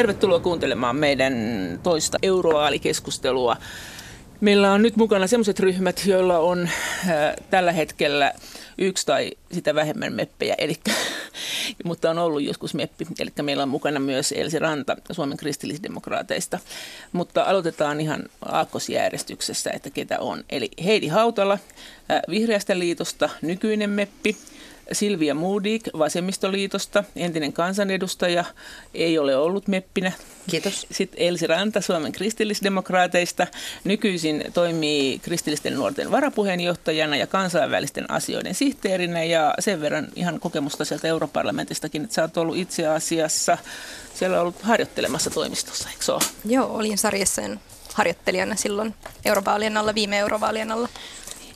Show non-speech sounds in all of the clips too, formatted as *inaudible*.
Tervetuloa kuuntelemaan meidän toista euroaalikeskustelua. Meillä on nyt mukana sellaiset ryhmät, joilla on äh, tällä hetkellä yksi tai sitä vähemmän meppejä, eli, *laughs* mutta on ollut joskus meppi. Eli meillä on mukana myös Elsi Ranta Suomen kristillisdemokraateista. Mutta aloitetaan ihan aakkosjärjestyksessä, että ketä on. Eli Heidi Hautala äh, Vihreästä liitosta, nykyinen meppi. Silvia Moodik Vasemmistoliitosta, entinen kansanedustaja, ei ole ollut meppinä. Kiitos. Sitten Elsi Ranta Suomen kristillisdemokraateista, nykyisin toimii kristillisten nuorten varapuheenjohtajana ja kansainvälisten asioiden sihteerinä ja sen verran ihan kokemusta sieltä europarlamentistakin, että sä oot ollut itse asiassa siellä ollut harjoittelemassa toimistossa, eikö se ole? Joo, olin sarjassen harjoittelijana silloin eurovaalien alla, viime eurovaalien alla.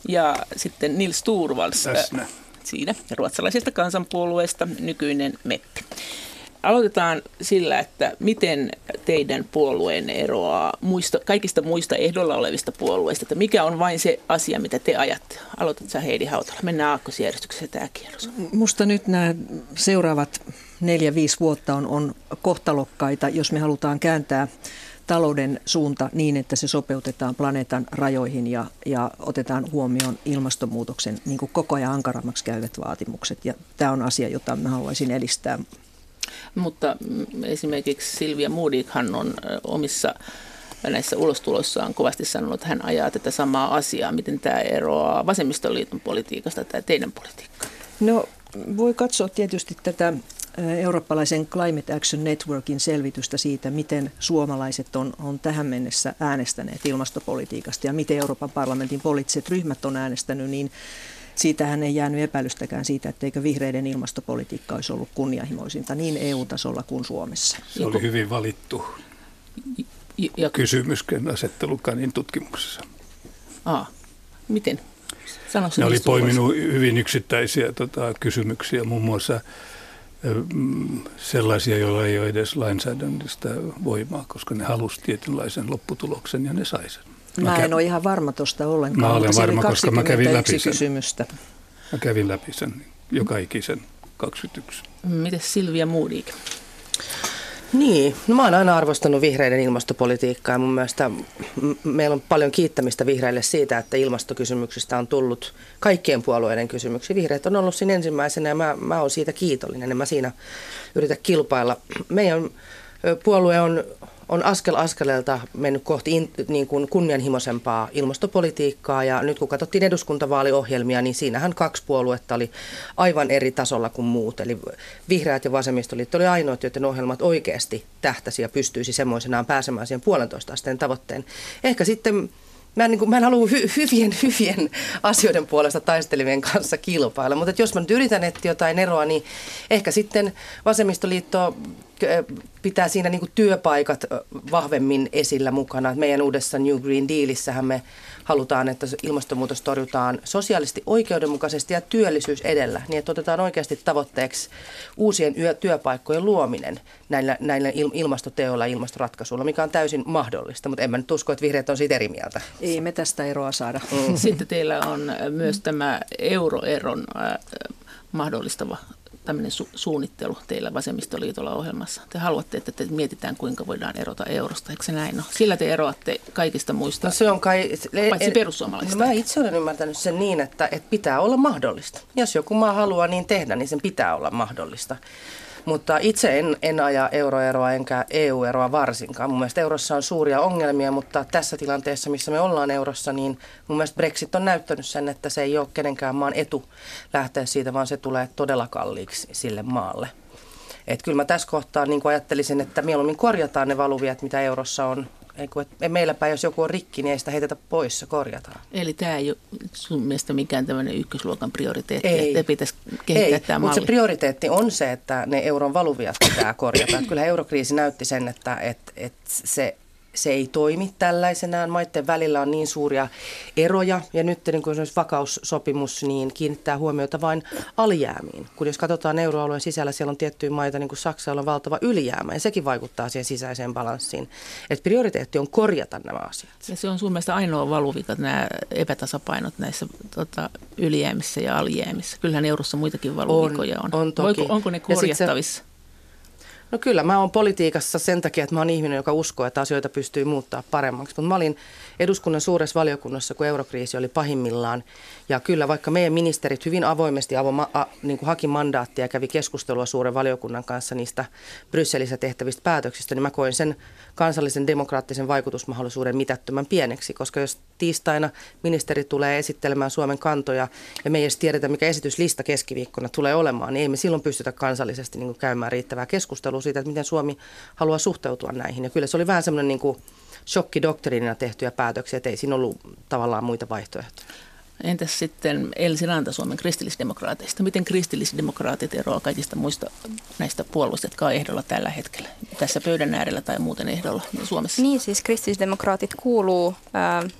Ja sitten Nils Turvals. Läsnä siinä ruotsalaisesta kansanpuolueesta nykyinen meppi. Aloitetaan sillä, että miten teidän puolueenne eroaa muista, kaikista muista ehdolla olevista puolueista, että mikä on vain se asia, mitä te ajatte. Aloitat sä Heidi Hautala. Mennään aakkosjärjestyksessä tämä kierros. Musta nyt nämä seuraavat neljä-viisi vuotta on, on kohtalokkaita, jos me halutaan kääntää talouden suunta niin, että se sopeutetaan planeetan rajoihin ja, ja otetaan huomioon ilmastonmuutoksen niin kuin koko ajan ankarammaksi käyvät vaatimukset. Ja tämä on asia, jota mä haluaisin edistää. Mutta mm, esimerkiksi Silvia Moodighan on omissa näissä ulostuloissaan kovasti sanonut, että hän ajaa tätä samaa asiaa. Miten tämä eroaa vasemmistoliiton politiikasta tai teidän politiikkaa? No voi katsoa tietysti tätä eurooppalaisen Climate Action Networkin selvitystä siitä, miten suomalaiset on, on tähän mennessä äänestäneet ilmastopolitiikasta ja miten Euroopan parlamentin poliittiset ryhmät on äänestänyt, niin siitähän ei jäänyt epäilystäkään siitä, etteikö vihreiden ilmastopolitiikka olisi ollut kunnianhimoisinta niin EU-tasolla kuin Suomessa. Se oli hyvin valittu ja, kysymysken asettelu Kanin tutkimuksessa. Aa, miten? Sano ne oli poiminut hyvin yksittäisiä tota, kysymyksiä, muun muassa – sellaisia, joilla ei ole edes lainsäädännöllistä voimaa, koska ne halusi tietynlaisen lopputuloksen ja ne sai sen. Mä, mä en kä- ole ihan varma tuosta ollenkaan, mä olen varma, koska mä kävin läpi sen. kysymystä. Mä kävin läpi sen, joka ikisen 21. Miten Silvia Moodik? Niin, no mä oon aina arvostanut vihreiden ilmastopolitiikkaa ja mun mielestä meillä on paljon kiittämistä vihreille siitä, että ilmastokysymyksistä on tullut kaikkien puolueiden kysymyksiä. Vihreät on ollut siinä ensimmäisenä ja mä, mä oon siitä kiitollinen ja mä siinä yritän kilpailla. Meidän puolue on on askel askeleelta mennyt kohti in, niin kuin kunnianhimoisempaa ilmastopolitiikkaa ja nyt kun katsottiin eduskuntavaaliohjelmia, niin siinähän kaksi puoluetta oli aivan eri tasolla kuin muut. Eli vihreät ja vasemmistoliitto oli ainoat, joiden ohjelmat oikeasti tähtäisi ja pystyisi semmoisenaan pääsemään siihen puolentoista asteen tavoitteen. Ehkä sitten Mä en, niin kuin, mä en halua hy, hyvien, hyvien asioiden puolesta taistelevien kanssa kilpailla, mutta jos mä nyt yritän etsiä jotain eroa, niin ehkä sitten vasemmistoliitto pitää siinä niin kuin työpaikat vahvemmin esillä mukana. Meidän uudessa New Green Dealissähän me halutaan, että ilmastonmuutos torjutaan sosiaalisesti oikeudenmukaisesti ja työllisyys edellä, niin että otetaan oikeasti tavoitteeksi uusien yö, työpaikkojen luominen näillä, näillä ilmastoteoilla ja ilmastoratkaisuilla, mikä on täysin mahdollista, mutta en mä nyt usko, että vihreät on siitä eri mieltä. Ei me tästä eroa saada. Mm. Sitten teillä on myös tämä euroeron mahdollistava tämmöinen su- suunnittelu teillä vasemmistoliitolla ohjelmassa. Te haluatte, että te mietitään, kuinka voidaan erota eurosta, eikö se näin ole? Sillä te eroatte kaikista muista, no se on kai, paitsi perussuomalaisista. No mä itse olen ymmärtänyt sen niin, että, että pitää olla mahdollista. Jos joku maa haluaa niin tehdä, niin sen pitää olla mahdollista. Mutta itse en, en aja euroeroa enkä EU-eroa varsinkaan. Mun mielestä eurossa on suuria ongelmia, mutta tässä tilanteessa, missä me ollaan eurossa, niin mun mielestä Brexit on näyttänyt sen, että se ei ole kenenkään maan etu lähteä siitä, vaan se tulee todella kalliiksi sille maalle. Et kyllä mä tässä kohtaa niin ajattelisin, että mieluummin korjataan ne valuviat, mitä eurossa on, ei kun, et meillä päin, jos joku on rikki, niin ei sitä heitetä pois, se korjataan. Eli tämä ei ole sun mielestä mikään tämmöinen ykkösluokan prioriteetti, ei. että pitäisi kehittää ei, tämä mutta se prioriteetti on se, että ne euron valuviat pitää korjata. Kyllä eurokriisi näytti sen, että, että, että se se ei toimi tällaisenaan. Maiden välillä on niin suuria eroja ja nyt niin kuin vakaussopimus niin kiinnittää huomiota vain alijäämiin. Kun jos katsotaan euroalueen sisällä, siellä on tiettyjä maita, niin kuin Saksa, on valtava ylijäämä ja sekin vaikuttaa siihen sisäiseen balanssiin. Et prioriteetti on korjata nämä asiat. Ja se on sun mielestä ainoa valuvika, nämä epätasapainot näissä tota, ylijäämissä ja alijäämissä. Kyllähän eurossa muitakin valuvikoja on. On, on toki. Voiko, onko ne korjattavissa? No kyllä, mä oon politiikassa sen takia, että mä oon ihminen, joka uskoo, että asioita pystyy muuttaa paremmaksi. Mutta mä olin eduskunnan suuressa valiokunnassa, kun eurokriisi oli pahimmillaan. Ja kyllä, vaikka meidän ministerit hyvin avoimesti avo, a, niin kuin haki mandaattia ja kävi keskustelua suuren valiokunnan kanssa niistä Brysselissä tehtävistä päätöksistä, niin mä koin sen kansallisen demokraattisen vaikutusmahdollisuuden mitättömän pieneksi, koska jos tiistaina ministeri tulee esittelemään Suomen kantoja ja me ei edes tiedetä, mikä esityslista keskiviikkona tulee olemaan, niin ei me silloin pystytä kansallisesti niin kuin käymään riittävää keskustelua siitä, että miten Suomi haluaa suhteutua näihin. Ja kyllä se oli vähän semmoinen niin kuin shokkidoktriinina tehtyjä päätöksiä, että ei siinä ollut tavallaan muita vaihtoehtoja. Entäs sitten Elsi Ranta Suomen kristillisdemokraateista? Miten kristillisdemokraatit eroavat kaikista muista näistä puolueista, jotka on ehdolla tällä hetkellä? Tässä pöydän äärellä tai muuten ehdolla Suomessa? Niin siis kristillisdemokraatit kuuluu äh,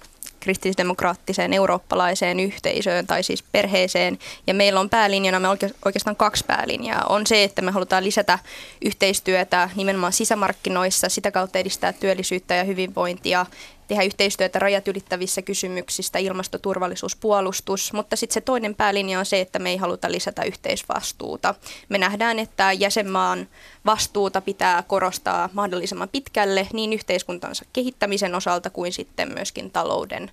kristillisdemokraattiseen eurooppalaiseen yhteisöön tai siis perheeseen. Ja meillä on päälinjana, me oikeastaan kaksi päälinjaa. On se, että me halutaan lisätä yhteistyötä nimenomaan sisämarkkinoissa, sitä kautta edistää työllisyyttä ja hyvinvointia tehdä yhteistyötä rajat ylittävissä kysymyksistä, ilmastoturvallisuus, puolustus, mutta sitten se toinen päälinja on se, että me ei haluta lisätä yhteisvastuuta. Me nähdään, että jäsenmaan vastuuta pitää korostaa mahdollisimman pitkälle niin yhteiskuntansa kehittämisen osalta kuin sitten myöskin talouden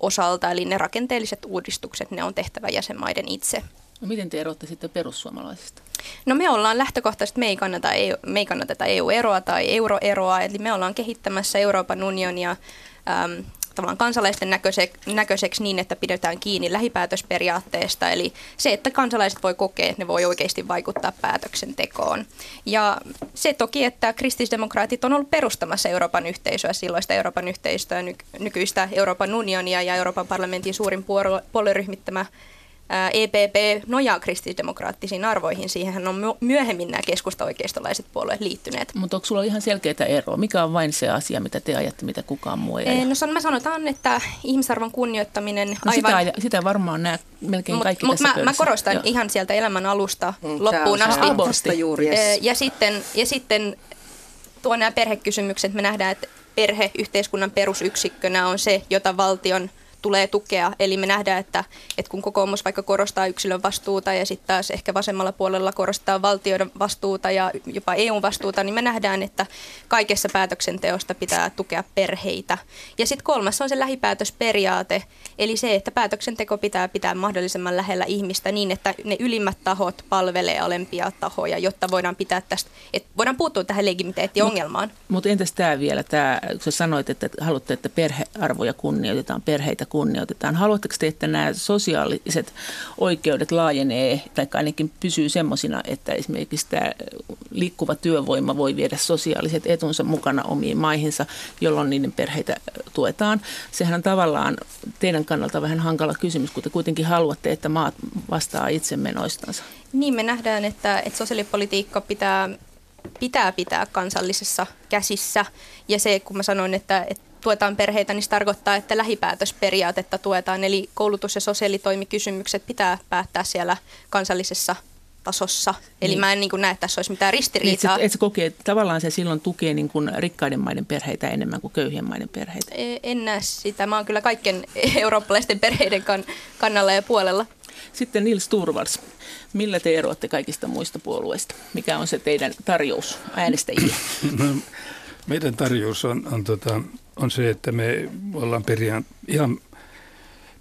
osalta, eli ne rakenteelliset uudistukset, ne on tehtävä jäsenmaiden itse. No miten te erotte sitten perussuomalaisista? No me ollaan lähtökohtaisesti, me ei, kannata, me ei kannateta EU-eroa tai euroeroa, eli me ollaan kehittämässä Euroopan unionia äm, tavallaan kansalaisten näköise, näköiseksi niin, että pidetään kiinni lähipäätösperiaatteesta, eli se, että kansalaiset voi kokea, että ne voi oikeasti vaikuttaa päätöksentekoon. Ja se toki, että kristillisdemokraatit on ollut perustamassa Euroopan yhteisöä, silloista Euroopan yhteisöä, nykyistä Euroopan unionia ja Euroopan parlamentin suurin puolueryhmittämä EPP nojaa kristillisdemokraattisiin arvoihin. Siihen on myöhemmin nämä keskusta-oikeistolaiset puolueet liittyneet. Mutta onko sulla ihan selkeää eroa? Mikä on vain se asia, mitä te ajatte, mitä kukaan muu ei aja? No san, mä sanotaan, että ihmisarvon kunnioittaminen... No aivan... sitä, sitä varmaan nämä melkein kaikki mut, tässä mä, mä korostan Joo. ihan sieltä elämän alusta mm, loppuun asti. Juuri, yes. ja, sitten, ja sitten tuo nämä perhekysymykset, me nähdään, että perhe yhteiskunnan perusyksikkönä on se, jota valtion – tulee tukea. Eli me nähdään, että, että kun kokoomus vaikka korostaa yksilön vastuuta ja sitten taas ehkä vasemmalla puolella korostaa valtioiden vastuuta ja jopa EUn vastuuta, niin me nähdään, että kaikessa päätöksenteosta pitää tukea perheitä. Ja sitten kolmas on se lähipäätösperiaate, eli se, että päätöksenteko pitää pitää mahdollisimman lähellä ihmistä niin, että ne ylimmät tahot palvelee alempia tahoja, jotta voidaan pitää tästä, että voidaan puuttua tähän legitimiteettiongelmaan. Mutta mut entäs tämä vielä, tää, kun sä sanoit, että haluatte, että perhearvoja kunnioitetaan, perheitä kunnioitetaan. Haluatteko te, että nämä sosiaaliset oikeudet laajenee tai ainakin pysyy semmoisina, että esimerkiksi tämä liikkuva työvoima voi viedä sosiaaliset etunsa mukana omiin maihinsa, jolloin niiden perheitä tuetaan. Sehän on tavallaan teidän kannalta vähän hankala kysymys, kun te kuitenkin haluatte, että maat vastaa itse menoistansa. Niin, me nähdään, että, että sosiaalipolitiikka pitää pitää pitää kansallisessa käsissä. Ja se, kun mä sanoin, että, että tuetaan perheitä, niin se tarkoittaa, että lähipäätösperiaatetta tuetaan. Eli koulutus- ja sosiaalitoimikysymykset pitää päättää siellä kansallisessa tasossa. Eli niin. mä en niin kuin näe, että tässä olisi mitään ristiriitaa. Et, et, kokee, että tavallaan se silloin tukee niin kuin rikkaiden maiden perheitä enemmän kuin köyhien maiden perheitä? E, en näe sitä. Mä oon kyllä kaikkien *laughs* eurooppalaisten perheiden kan, kannalla ja puolella. Sitten Nils Turvals, millä te eroatte kaikista muista puolueista? Mikä on se teidän tarjous äänestäjille? *laughs* Meidän tarjous on, on tota, on se, että me ollaan periaan, ihan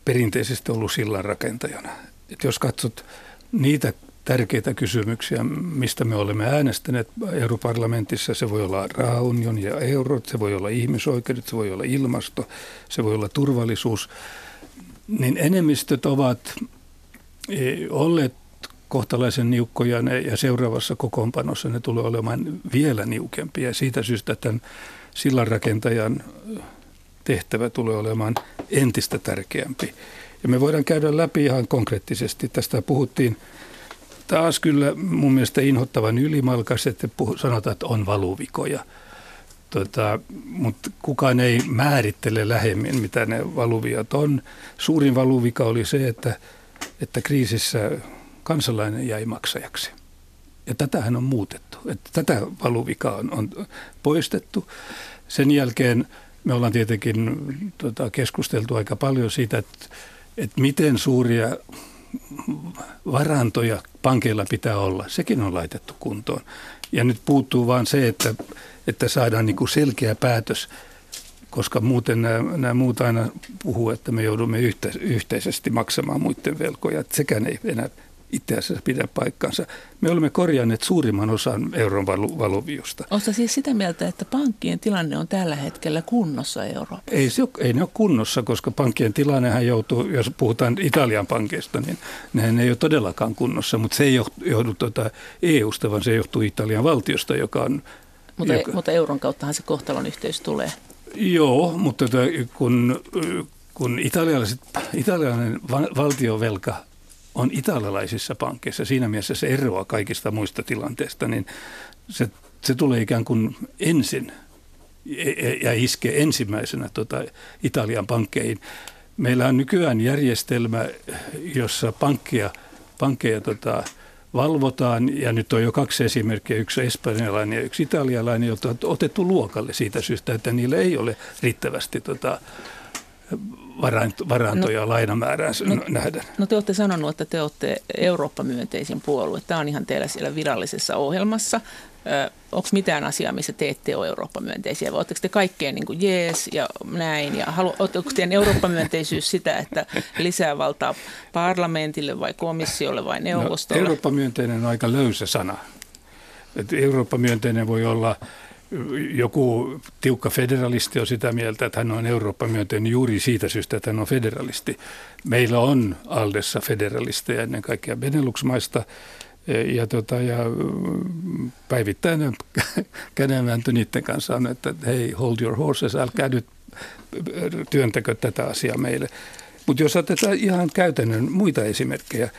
perinteisesti ollut sillan rakentajana. Et jos katsot niitä tärkeitä kysymyksiä, mistä me olemme äänestäneet europarlamentissa, se voi olla rahaunion ja eurot, se voi olla ihmisoikeudet, se voi olla ilmasto, se voi olla turvallisuus, niin enemmistöt ovat e, olleet kohtalaisen niukkoja ne, ja seuraavassa kokoonpanossa ne tulee olemaan vielä niukempia. Siitä syystä tämän sillanrakentajan tehtävä tulee olemaan entistä tärkeämpi. Ja me voidaan käydä läpi ihan konkreettisesti. Tästä puhuttiin taas kyllä mun mielestä inhottavan ylimalkaisesti, että sanotaan, että on valuvikoja. Tota, mutta kukaan ei määrittele lähemmin, mitä ne valuviat on. Suurin valuvika oli se, että, että kriisissä kansalainen jäi maksajaksi. Ja tätähän on muutettu. Että tätä valuvikaa on, on poistettu. Sen jälkeen me ollaan tietenkin tota, keskusteltu aika paljon siitä, että, että miten suuria varantoja pankeilla pitää olla. Sekin on laitettu kuntoon. Ja nyt puuttuu vaan se, että, että saadaan niin kuin selkeä päätös, koska muuten nämä, nämä muut aina puhuu, että me joudumme yhteisesti maksamaan muiden velkoja. Sekään ei enää itse asiassa pidä paikkansa. Me olemme korjanneet suurimman osan euron valu- valuviosta. Oletko siis sitä mieltä, että pankkien tilanne on tällä hetkellä kunnossa Euroopassa? Ei, se ole, ei ne ole kunnossa, koska pankkien tilannehan joutuu, jos puhutaan Italian pankista, niin nehän ei ole todellakaan kunnossa, mutta se ei johdu tuota EU-sta, vaan se johtuu Italian valtiosta, joka on... Mutta, joka, mutta euron kauttahan se kohtalon yhteys tulee. Joo, mutta tuota, kun, kun italialaiset, italialainen valtiovelka on italialaisissa pankkeissa, siinä mielessä se eroaa kaikista muista tilanteista, niin se, se tulee ikään kuin ensin e, e, ja iskee ensimmäisenä tota Italian pankkeihin. Meillä on nykyään järjestelmä, jossa pankkia, pankkeja tota, valvotaan, ja nyt on jo kaksi esimerkkiä, yksi espanjalainen ja yksi italialainen, jotka on otettu luokalle siitä syystä, että niillä ei ole riittävästi tota, varantoja no, lainamäärää no, nähdään. No te olette sanonut, että te olette Eurooppa-myönteisin puolue. Tämä on ihan teillä siellä virallisessa ohjelmassa. Onko mitään asiaa, missä te ette ole Eurooppa-myönteisiä vai oletteko te kaikkeen niin kuin jees ja näin? Ja halu, oletteko teidän Eurooppa-myönteisyys sitä, että lisää valtaa parlamentille vai komissiolle vai no, neuvostolle? No, Eurooppa-myönteinen on aika löysä sana. Eurooppa-myönteinen voi olla joku tiukka federalisti on sitä mieltä, että hän on Eurooppa-myönteinen juuri siitä syystä, että hän on federalisti. Meillä on Aldessa federalisteja ennen kaikkea Benelux-maista, ja, tota, ja päivittäin *laughs* kädenvääntö niiden kanssa on, että hei, hold your horses, älkää nyt työntäkö tätä asiaa meille. Mutta jos otetaan ihan käytännön muita esimerkkejä,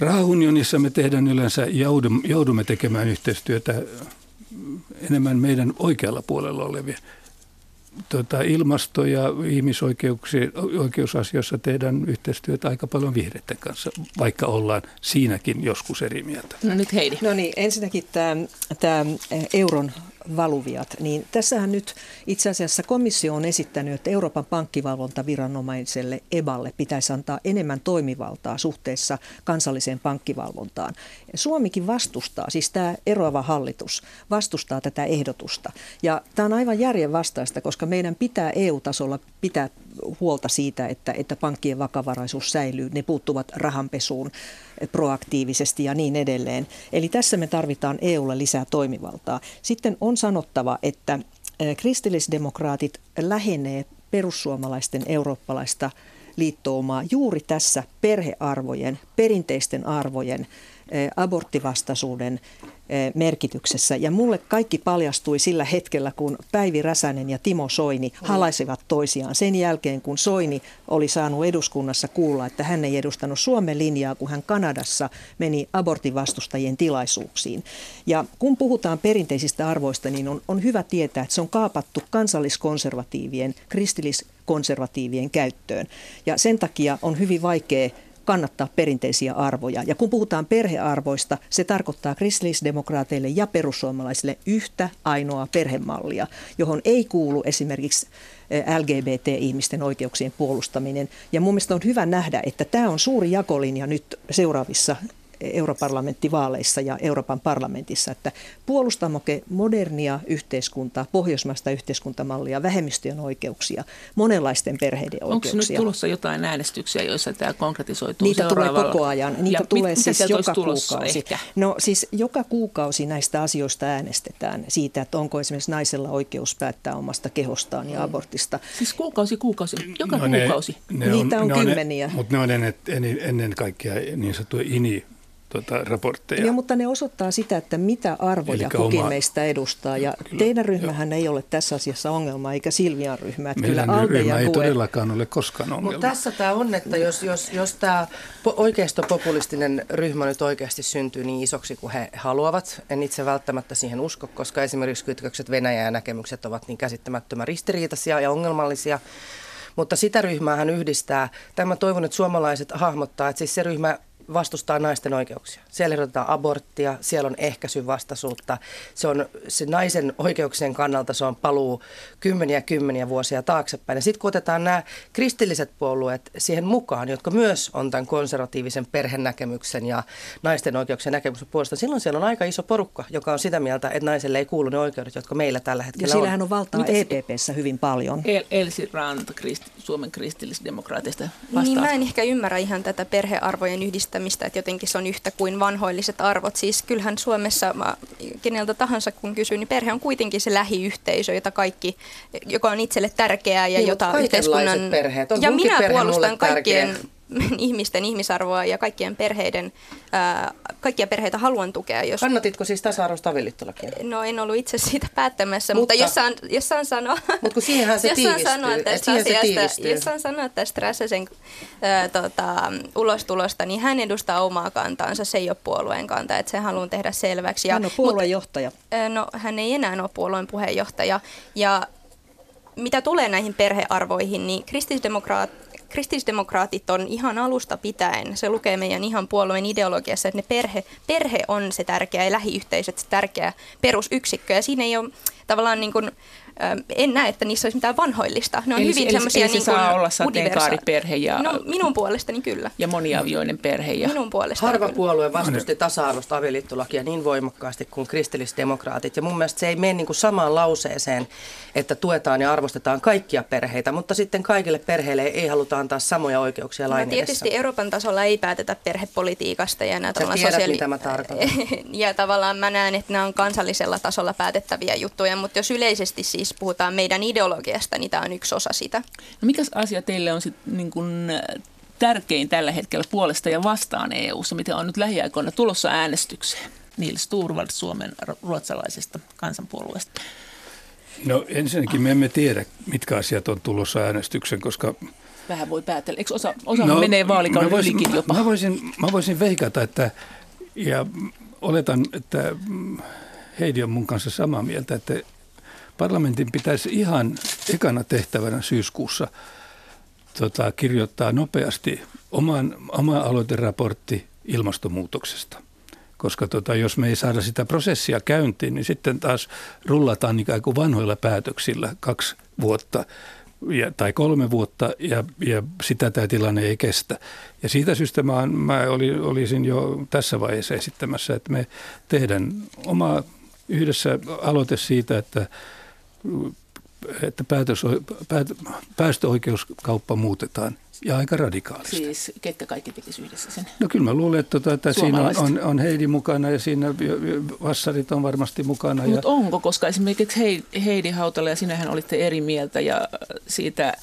Rahaunionissa me tehdään yleensä, joudumme tekemään yhteistyötä enemmän meidän oikealla puolella olevia. Tota, ilmasto- ja ihmisoikeusasioissa tehdään yhteistyötä aika paljon vihreiden kanssa, vaikka ollaan siinäkin joskus eri mieltä. No nyt Heidi. No niin, ensinnäkin tämä, tämä euron valuviat, niin tässähän nyt itse asiassa komissio on esittänyt, että Euroopan pankkivalvontaviranomaiselle EBAlle pitäisi antaa enemmän toimivaltaa suhteessa kansalliseen pankkivalvontaan. Suomikin vastustaa, siis tämä eroava hallitus vastustaa tätä ehdotusta. Ja tämä on aivan järjenvastaista, koska meidän pitää EU-tasolla pitää huolta siitä, että, että pankkien vakavaraisuus säilyy. Ne puuttuvat rahanpesuun proaktiivisesti ja niin edelleen. Eli tässä me tarvitaan EUlle lisää toimivaltaa. Sitten on sanottava, että kristillisdemokraatit lähenee perussuomalaisten eurooppalaista liittoumaa juuri tässä perhearvojen, perinteisten arvojen, aborttivastaisuuden merkityksessä. Ja mulle kaikki paljastui sillä hetkellä, kun Päivi Räsänen ja Timo Soini halaisivat toisiaan. Sen jälkeen, kun Soini oli saanut eduskunnassa kuulla, että hän ei edustanut Suomen linjaa, kun hän Kanadassa meni abortivastustajien tilaisuuksiin. Ja kun puhutaan perinteisistä arvoista, niin on, on hyvä tietää, että se on kaapattu kansalliskonservatiivien, kristilliskonservatiivien käyttöön. Ja sen takia on hyvin vaikea kannattaa perinteisiä arvoja. Ja kun puhutaan perhearvoista, se tarkoittaa kristillisdemokraateille ja perussuomalaisille yhtä ainoa perhemallia, johon ei kuulu esimerkiksi eh, LGBT-ihmisten oikeuksien puolustaminen. Ja mun mielestä on hyvä nähdä, että tämä on suuri jakolinja nyt seuraavissa europarlamenttivaaleissa ja Euroopan parlamentissa, että puolustammeko modernia yhteiskuntaa, pohjoismaista yhteiskuntamallia, vähemmistöjen oikeuksia, monenlaisten perheiden Onko oikeuksia. Onko nyt tulossa jotain äänestyksiä, joissa tämä konkretisoituu Niitä tulee koko ajan. Niitä ja tulee mit, siis joka kuukausi. Ehkä? No siis joka kuukausi näistä asioista äänestetään siitä, että onko esimerkiksi naisella oikeus päättää omasta kehostaan ja mm. abortista. Siis kuukausi, kuukausi, joka no kuukausi. Ne, ne Niitä on, on kymmeniä. Mutta ne on ennen, ennen kaikkea niin sanottuja ini tuota, raportteja. Ja, mutta ne osoittaa sitä, että mitä arvoja Elikkä kukin oma... meistä edustaa. Ja kyllä, teidän ryhmähän jo. ei ole tässä asiassa ongelma, eikä Silvian ryhmä. Että Meidän kyllä ryhmä ja ei Kue... todellakaan ole koskaan ongelma. Mutta tässä tämä on, että jos, jos, jos tämä oikeistopopulistinen ryhmä nyt oikeasti syntyy niin isoksi kuin he haluavat, en itse välttämättä siihen usko, koska esimerkiksi kytkökset Venäjään ja näkemykset ovat niin käsittämättömän ristiriitaisia ja ongelmallisia. Mutta sitä ryhmää hän yhdistää. Tämä toivon, että suomalaiset hahmottaa, että siis se ryhmä vastustaa naisten oikeuksia. Siellä ehdotetaan aborttia, siellä on ehkäisyvastaisuutta. Se on se naisen oikeuksien kannalta se on paluu kymmeniä kymmeniä vuosia taaksepäin. Ja sitten kun otetaan nämä kristilliset puolueet siihen mukaan, jotka myös on tämän konservatiivisen perhenäkemyksen ja naisten oikeuksien näkemyksen puolesta, silloin siellä on aika iso porukka, joka on sitä mieltä, että naiselle ei kuulu ne oikeudet, jotka meillä tällä hetkellä ja on. Ja sillähän on valtaa Mites, EPPssä hyvin paljon. El- Elsi Ranta, Krist- Suomen kristillisdemokraateista vastaa. Niin mä en ehkä ymmärrä ihan tätä perhearvojen yhdistämistä, että jotenkin se on yhtä kuin vanhoilliset arvot. Siis kyllähän Suomessa, mä, keneltä tahansa kun kysyy, niin perhe on kuitenkin se lähiyhteisö, jota kaikki, joka on itselle tärkeää ja niin, jota yhteiskunnan... perheet. On ja minä puolustan kaikkien tärkeä *laughs* ihmisten ihmisarvoa ja kaikkien perheiden, ää, kaikkia perheitä haluan tukea. Jos... Kannatitko siis tasa-arvoista avioliittolakia? No en ollut itse siitä päättämässä, mutta, mutta jos, saan, jos saan sanoa, mutta kun siihenhän se *laughs* jos saan sanoa tästä asiasta, jos saan sanoa tästä Räsäsen ää, tota, ulostulosta, niin hän edustaa omaa kantaansa, se ei ole puolueen kanta, että se haluan tehdä selväksi. Ja, hän on puolueenjohtaja. Mutta, no hän ei enää ole puolueen puheenjohtaja ja mitä tulee näihin perhearvoihin, niin kristillisdemokraat kristillisdemokraatit on ihan alusta pitäen, se lukee meidän ihan puolueen ideologiassa, että ne perhe, perhe on se tärkeä ja lähiyhteisöt se tärkeä perusyksikkö. Ja siinä ei ole tavallaan niin kuin, en näe, että niissä olisi mitään vanhoillista. Ne on eli, hyvin semmoisia niin saa olla sateenkaariperhe ja... No, minun puolestani kyllä. Ja moniavioinen perhe. Ja... Minun puolestani Harva kyllä. puolue vastusti tasa-arvoista avioliittolakia niin voimakkaasti kuin kristillisdemokraatit. Ja mun mielestä se ei mene niin kuin samaan lauseeseen, että tuetaan ja arvostetaan kaikkia perheitä, mutta sitten kaikille perheille ei haluta antaa samoja oikeuksia lain no, Tietysti Euroopan tasolla ei päätetä perhepolitiikasta. Ja nämä Sä tiedät, sosiaali... mitä mä tarkoitan. *laughs* ja tavallaan mä näen, että nämä on kansallisella tasolla päätettäviä juttuja, mutta jos yleisesti siis puhutaan meidän ideologiasta, niin tämä on yksi osa sitä. No mikä asia teille on sitten niin kun tärkein tällä hetkellä puolesta ja vastaan EU-ssa, mitä on nyt lähiaikoina tulossa äänestykseen? Niils Turvald Suomen ruotsalaisesta kansanpuolueesta. No ensinnäkin me emme tiedä, mitkä asiat on tulossa äänestyksen, koska... Vähän voi päätellä. Eikö osa, osa no, menee vaalikauden voisin, ylikin jopa? Mä voisin, mä voisin veikata, että ja oletan, että Heidi on mun kanssa samaa mieltä, että parlamentin pitäisi ihan ekana tehtävänä syyskuussa tota, kirjoittaa nopeasti oman, oma aloiteraportti ilmastonmuutoksesta. Koska tota, jos me ei saada sitä prosessia käyntiin, niin sitten taas rullataan ikään kuin vanhoilla päätöksillä kaksi vuotta ja, tai kolme vuotta ja, ja sitä tämä tilanne ei kestä. Ja siitä syystä mä, mä oli, olisin jo tässä vaiheessa esittämässä, että me tehdään oma yhdessä aloite siitä, että että päätös, päät, päästöoikeuskauppa muutetaan ja aika radikaalisti. Siis ketkä kaikki tekisi yhdessä sen? No kyllä mä luulen, että, tuota, että siinä on, on, on Heidi mukana ja siinä vassarit on varmasti mukana. Mutta ja... onko, koska esimerkiksi Heidi Hautala ja sinähän olitte eri mieltä ja siitä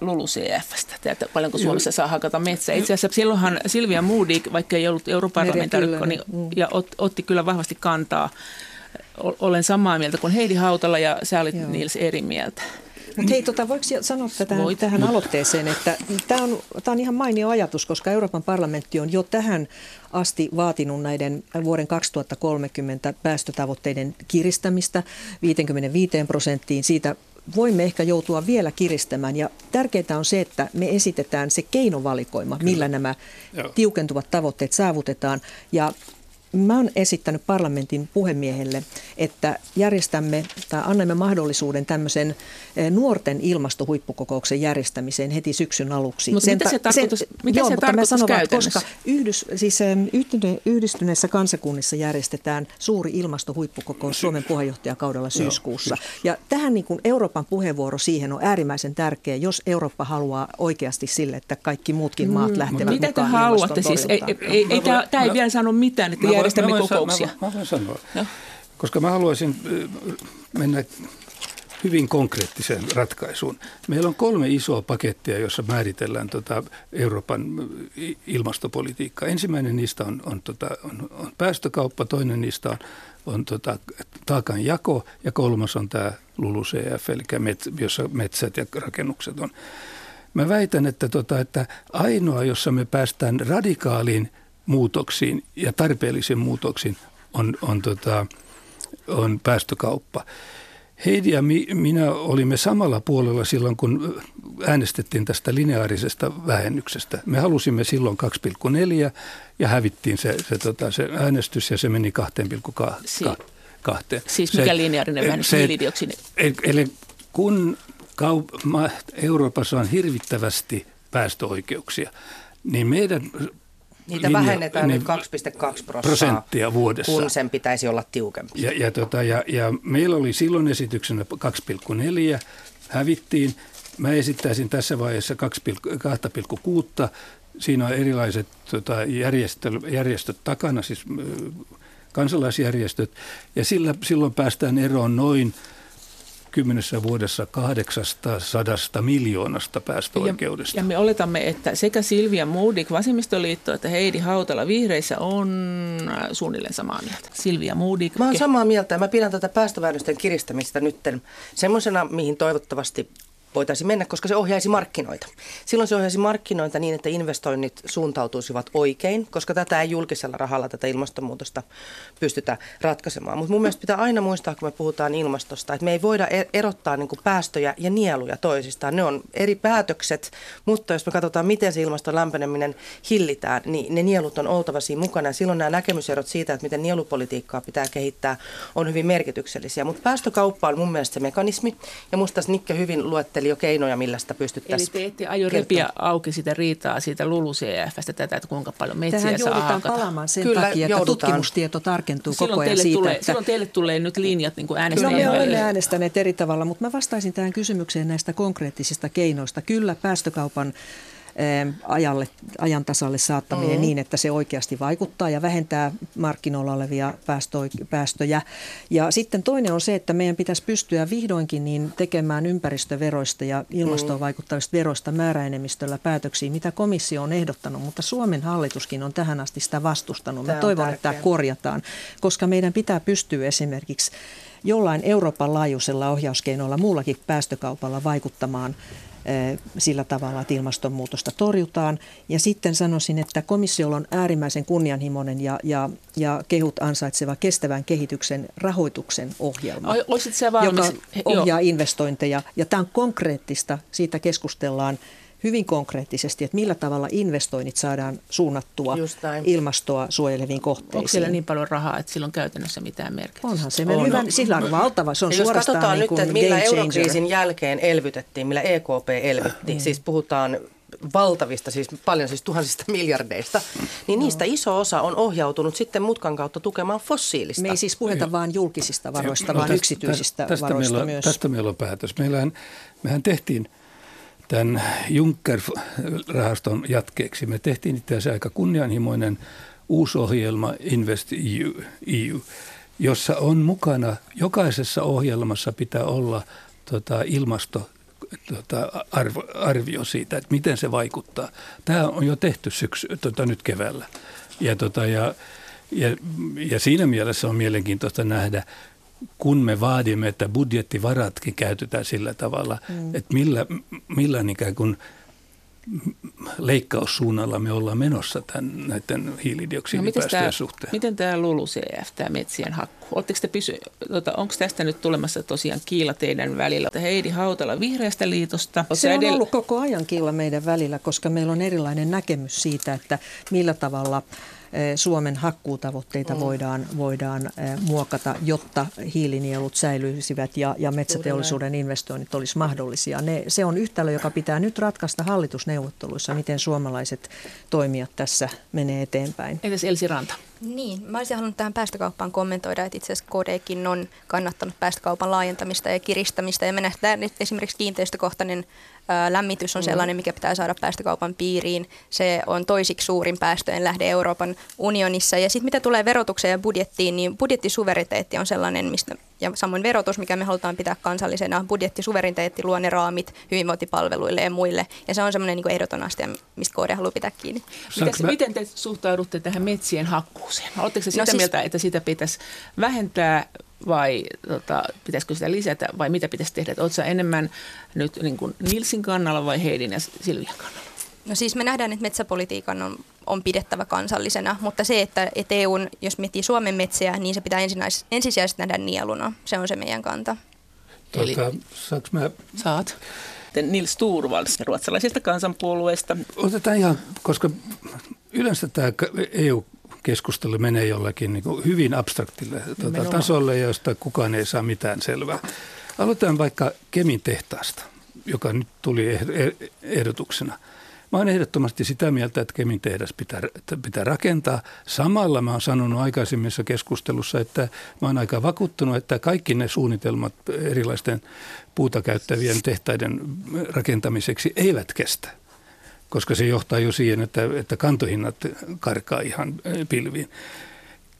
LULUCFstä, että paljonko Suomessa saa hakata metsää. Itse asiassa silloinhan Silvia Moodik, vaikka ei ollut europarlamentaarikko, niin, ja ot, otti kyllä vahvasti kantaa olen samaa mieltä kuin Heidi Hautala ja sä olit Joo. Niils eri mieltä. Mutta hei, tota, voiko sanoa tähän, Voit. tähän aloitteeseen, että tämä on, tämä on ihan mainio ajatus, koska Euroopan parlamentti on jo tähän asti vaatinut näiden vuoden 2030 päästötavoitteiden kiristämistä 55 prosenttiin. Siitä voimme ehkä joutua vielä kiristämään. Ja tärkeää on se, että me esitetään se keinovalikoima, Kyllä. millä nämä Joo. tiukentuvat tavoitteet saavutetaan. Ja Mä oon esittänyt parlamentin puhemiehelle, että järjestämme tai annamme mahdollisuuden tämmöisen eh, nuorten ilmastohuippukokouksen järjestämiseen heti syksyn aluksi. Mutta mitä se tarkoitus, sen, mitä joo, se mutta mä sanon, koska yhdys, siis yhdistyneessä kansakunnissa järjestetään suuri ilmastohuippukokous Suomen puheenjohtajakaudella syyskuussa. Ja tähän niin kuin Euroopan puheenvuoro siihen on äärimmäisen tärkeä, jos Eurooppa haluaa oikeasti sille, että kaikki muutkin maat mm, lähtevät mitä mukaan Mitä te haluatte? Siis, ei, ei, ei, ei, tämä ei vielä sano mitään, että järjestämme mä kokouksia. Mä, mä voin sanoa, no. koska mä haluaisin mennä hyvin konkreettiseen ratkaisuun. Meillä on kolme isoa pakettia, jossa määritellään tota Euroopan ilmastopolitiikkaa. Ensimmäinen niistä on, on, tota, on, on päästökauppa, toinen niistä on, on tota, taakan jako ja kolmas on tämä LULUCF, eli met, jossa metsät ja rakennukset on. Mä väitän, että, tota, että ainoa, jossa me päästään radikaaliin muutoksiin ja tarpeellisiin muutoksiin on, on, tota, on päästökauppa. Heidi ja mi, minä olimme samalla puolella silloin, kun äänestettiin tästä lineaarisesta vähennyksestä. Me halusimme silloin 2,4 ja hävittiin se, se, tota, se äänestys ja se meni 2,2. Si- Siis mikä se, lineaarinen vähennys, se, hiilidioksidin? Eli kun kaup- Euroopassa on hirvittävästi päästöoikeuksia, niin meidän Niitä linja, vähennetään niin, nyt 2,2 prosenttia vuodessa. Kun sen pitäisi olla tiukempi. Ja, ja, tota, ja, ja meillä oli silloin esityksenä 2,4, hävittiin. Mä esittäisin tässä vaiheessa 2,6. Siinä on erilaiset tota, järjestöt takana, siis kansalaisjärjestöt, ja sillä, silloin päästään eroon noin kymmenessä vuodessa 800 miljoonasta päästöoikeudesta. Ja, ja me oletamme, että sekä Silvia Moodik, Vasemmistoliitto, että Heidi Hautala Vihreissä on äh, suunnilleen samaa mieltä. Silvia Moodik. Mä oon samaa mieltä ja mä pidän tätä päästövähennysten kiristämistä nyt semmoisena, mihin toivottavasti voitaisiin mennä, koska se ohjaisi markkinoita. Silloin se ohjaisi markkinoita niin, että investoinnit suuntautuisivat oikein, koska tätä ei julkisella rahalla tätä ilmastonmuutosta pystytä ratkaisemaan. Mutta mun mielestä pitää aina muistaa, kun me puhutaan ilmastosta, että me ei voida e- erottaa niin päästöjä ja nieluja toisistaan. Ne on eri päätökset, mutta jos me katsotaan, miten se ilmaston lämpeneminen hillitään, niin ne nielut on oltava siinä mukana. Ja silloin nämä näkemyserot siitä, että miten nielupolitiikkaa pitää kehittää, on hyvin merkityksellisiä. Mutta päästökauppa on mun mielestä se mekanismi, ja musta Nikke hyvin luetteli ajatteli jo keinoja, millä sitä pystyttäisiin Eli te ette aio repiä auki sitä riitaa siitä LULUCFstä tätä, että kuinka paljon metsiä Tähän saa joudutaan palaamaan sen Kyllä, takia, että joudutaan. tutkimustieto tarkentuu silloin koko ajan siitä. Tulee, että... Silloin teille tulee nyt linjat niin äänestäjien No me olemme äänestäneet eri tavalla, mutta mä vastaisin tähän kysymykseen näistä konkreettisista keinoista. Kyllä päästökaupan ajalle, ajan tasalle saattaminen mm. niin, että se oikeasti vaikuttaa ja vähentää markkinoilla olevia päästöjä. Ja sitten toinen on se, että meidän pitäisi pystyä vihdoinkin niin tekemään ympäristöveroista ja ilmastoon mm. vaikuttavista veroista määräenemmistöllä päätöksiä, mitä komissio on ehdottanut, mutta Suomen hallituskin on tähän asti sitä vastustanut. Mä toivon, tärkeä. että tämä korjataan, koska meidän pitää pystyä esimerkiksi jollain Euroopan laajuisella ohjauskeinoilla muullakin päästökaupalla vaikuttamaan sillä tavalla, että ilmastonmuutosta torjutaan. Ja sitten sanoisin, että komissiolla on äärimmäisen kunnianhimoinen ja, ja, ja kehut ansaitseva kestävän kehityksen rahoituksen ohjelma, joka ohjaa investointeja. Ja tämä on konkreettista, siitä keskustellaan hyvin konkreettisesti, että millä tavalla investoinnit saadaan suunnattua ilmastoa suojeleviin kohteisiin. Onko siellä niin paljon rahaa, että sillä on käytännössä mitään merkitystä? Onhan se. On, hyvä, on. Sillä on valtava. Se on jos katsotaan niin nyt, että millä eurokriisin jälkeen elvytettiin, millä EKP elvytti, mm. siis puhutaan valtavista, siis paljon siis tuhansista miljardeista, niin niistä no. iso osa on ohjautunut sitten mutkan kautta tukemaan fossiilista. Me ei siis puhuta vain julkisista varoista, no, vaan tästä, yksityisistä tästä varoista meillä, myös. Tästä meillä on päätös. Meillähän, mehän tehtiin – tämän Juncker-rahaston jatkeeksi. Me tehtiin itse asiassa aika kunnianhimoinen uusi ohjelma Invest EU, EU jossa on mukana, jokaisessa ohjelmassa pitää olla tota, ilmasto tota, arvo, arvio siitä, että miten se vaikuttaa. Tämä on jo tehty syksy, tota, nyt keväällä. Ja, tota, ja, ja, ja siinä mielessä on mielenkiintoista nähdä, kun me vaadimme, että budjettivaratkin käytetään sillä tavalla, mm. että millä, millä ikään kuin leikkaussuunnalla me ollaan menossa tämän, näiden hiilidioksidipäästöjen no, suhteen. Miten tämä LULUCF, tämä metsien hakku, te pysy, tota, onko tästä nyt tulemassa tosiaan kiila teidän välillä? Heidi Hautala Vihreästä liitosta. Se on edellä... ollut koko ajan kiila meidän välillä, koska meillä on erilainen näkemys siitä, että millä tavalla – Suomen hakkuutavoitteita mm. voidaan, voidaan muokata, jotta hiilinielut säilyisivät ja, ja metsäteollisuuden investoinnit olisi mahdollisia. Ne, se on yhtälö, joka pitää nyt ratkaista hallitusneuvotteluissa, miten suomalaiset toimijat tässä menee eteenpäin. Entäs Elsi Ranta? Niin, mä olisin halunnut tähän päästökauppaan kommentoida, että itse asiassa KDkin on kannattanut päästökaupan laajentamista ja kiristämistä. Ja me nähdään, että esimerkiksi kiinteistökohtainen ää, lämmitys on mm. sellainen, mikä pitää saada päästökaupan piiriin. Se on toisiksi suurin päästöjen lähde Euroopan unionissa. Ja sitten mitä tulee verotukseen ja budjettiin, niin budjettisuveriteetti on sellainen, mistä ja samoin verotus, mikä me halutaan pitää kansallisena. Budjettisuvereniteetti luo ne raamit hyvinvointipalveluille ja muille. Ja se on semmoinen niin ehdoton asia, mistä KD haluaa pitää kiinni. Miten, mä... miten te suhtaudutte tähän metsien hakkuuseen? Oletteko sitä no siis... mieltä, että sitä pitäisi vähentää vai tota, pitäisikö sitä lisätä vai mitä pitäisi tehdä? Oletko enemmän nyt niin kuin Nilsin kannalla vai Heidin ja Silvian kannalla? No siis me nähdään, että metsäpolitiikan on, on pidettävä kansallisena, mutta se, että, että EUn, jos miettii Suomen metsiä, niin se pitää ensisijaisesti nähdä nieluna. Se on se meidän kanta. Eli Tota, saanko mä, saat. Nils Turvalds ruotsalaisesta kansanpuolueesta. otetaan ihan, koska yleensä tämä EU-keskustelu menee jollakin niin kuin hyvin abstraktille tuota, tasolle, josta kukaan ei saa mitään selvää. Aloitetaan vaikka Kemin tehtaasta, joka nyt tuli eh- ehdotuksena. Mä olen ehdottomasti sitä mieltä, että Kemin tehdas pitää, pitää rakentaa. Samalla mä oon sanonut aikaisemmissa keskustelussa, että mä oon aika vakuuttunut, että kaikki ne suunnitelmat erilaisten puuta käyttävien tehtaiden rakentamiseksi eivät kestä koska se johtaa jo siihen, että, että kantohinnat karkaa ihan pilviin.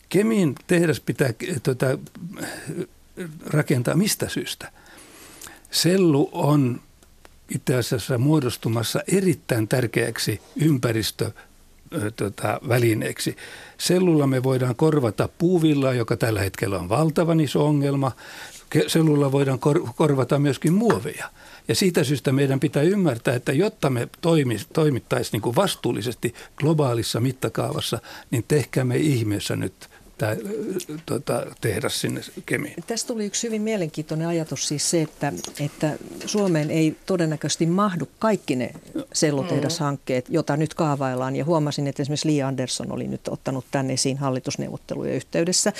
Kemin tehdas pitää tota, rakentaa mistä syystä? Sellu on itse asiassa muodostumassa erittäin tärkeäksi ympäristö tota, välineeksi. Sellulla me voidaan korvata puuvillaa, joka tällä hetkellä on valtavan iso ongelma. Sellulla voidaan kor- korvata myöskin muoveja. Ja siitä syystä meidän pitää ymmärtää, että jotta me toimittaisiin niin vastuullisesti globaalissa mittakaavassa, niin tehkäämme ihmeessä nyt tämä tota, tehdas sinne Kemiin. Tästä tuli yksi hyvin mielenkiintoinen ajatus siis se, että, että Suomeen ei todennäköisesti mahdu kaikki ne sellutehdashankkeet, joita nyt kaavaillaan. Ja huomasin, että esimerkiksi Li Andersson oli nyt ottanut tänne esiin hallitusneuvottelujen yhteydessä.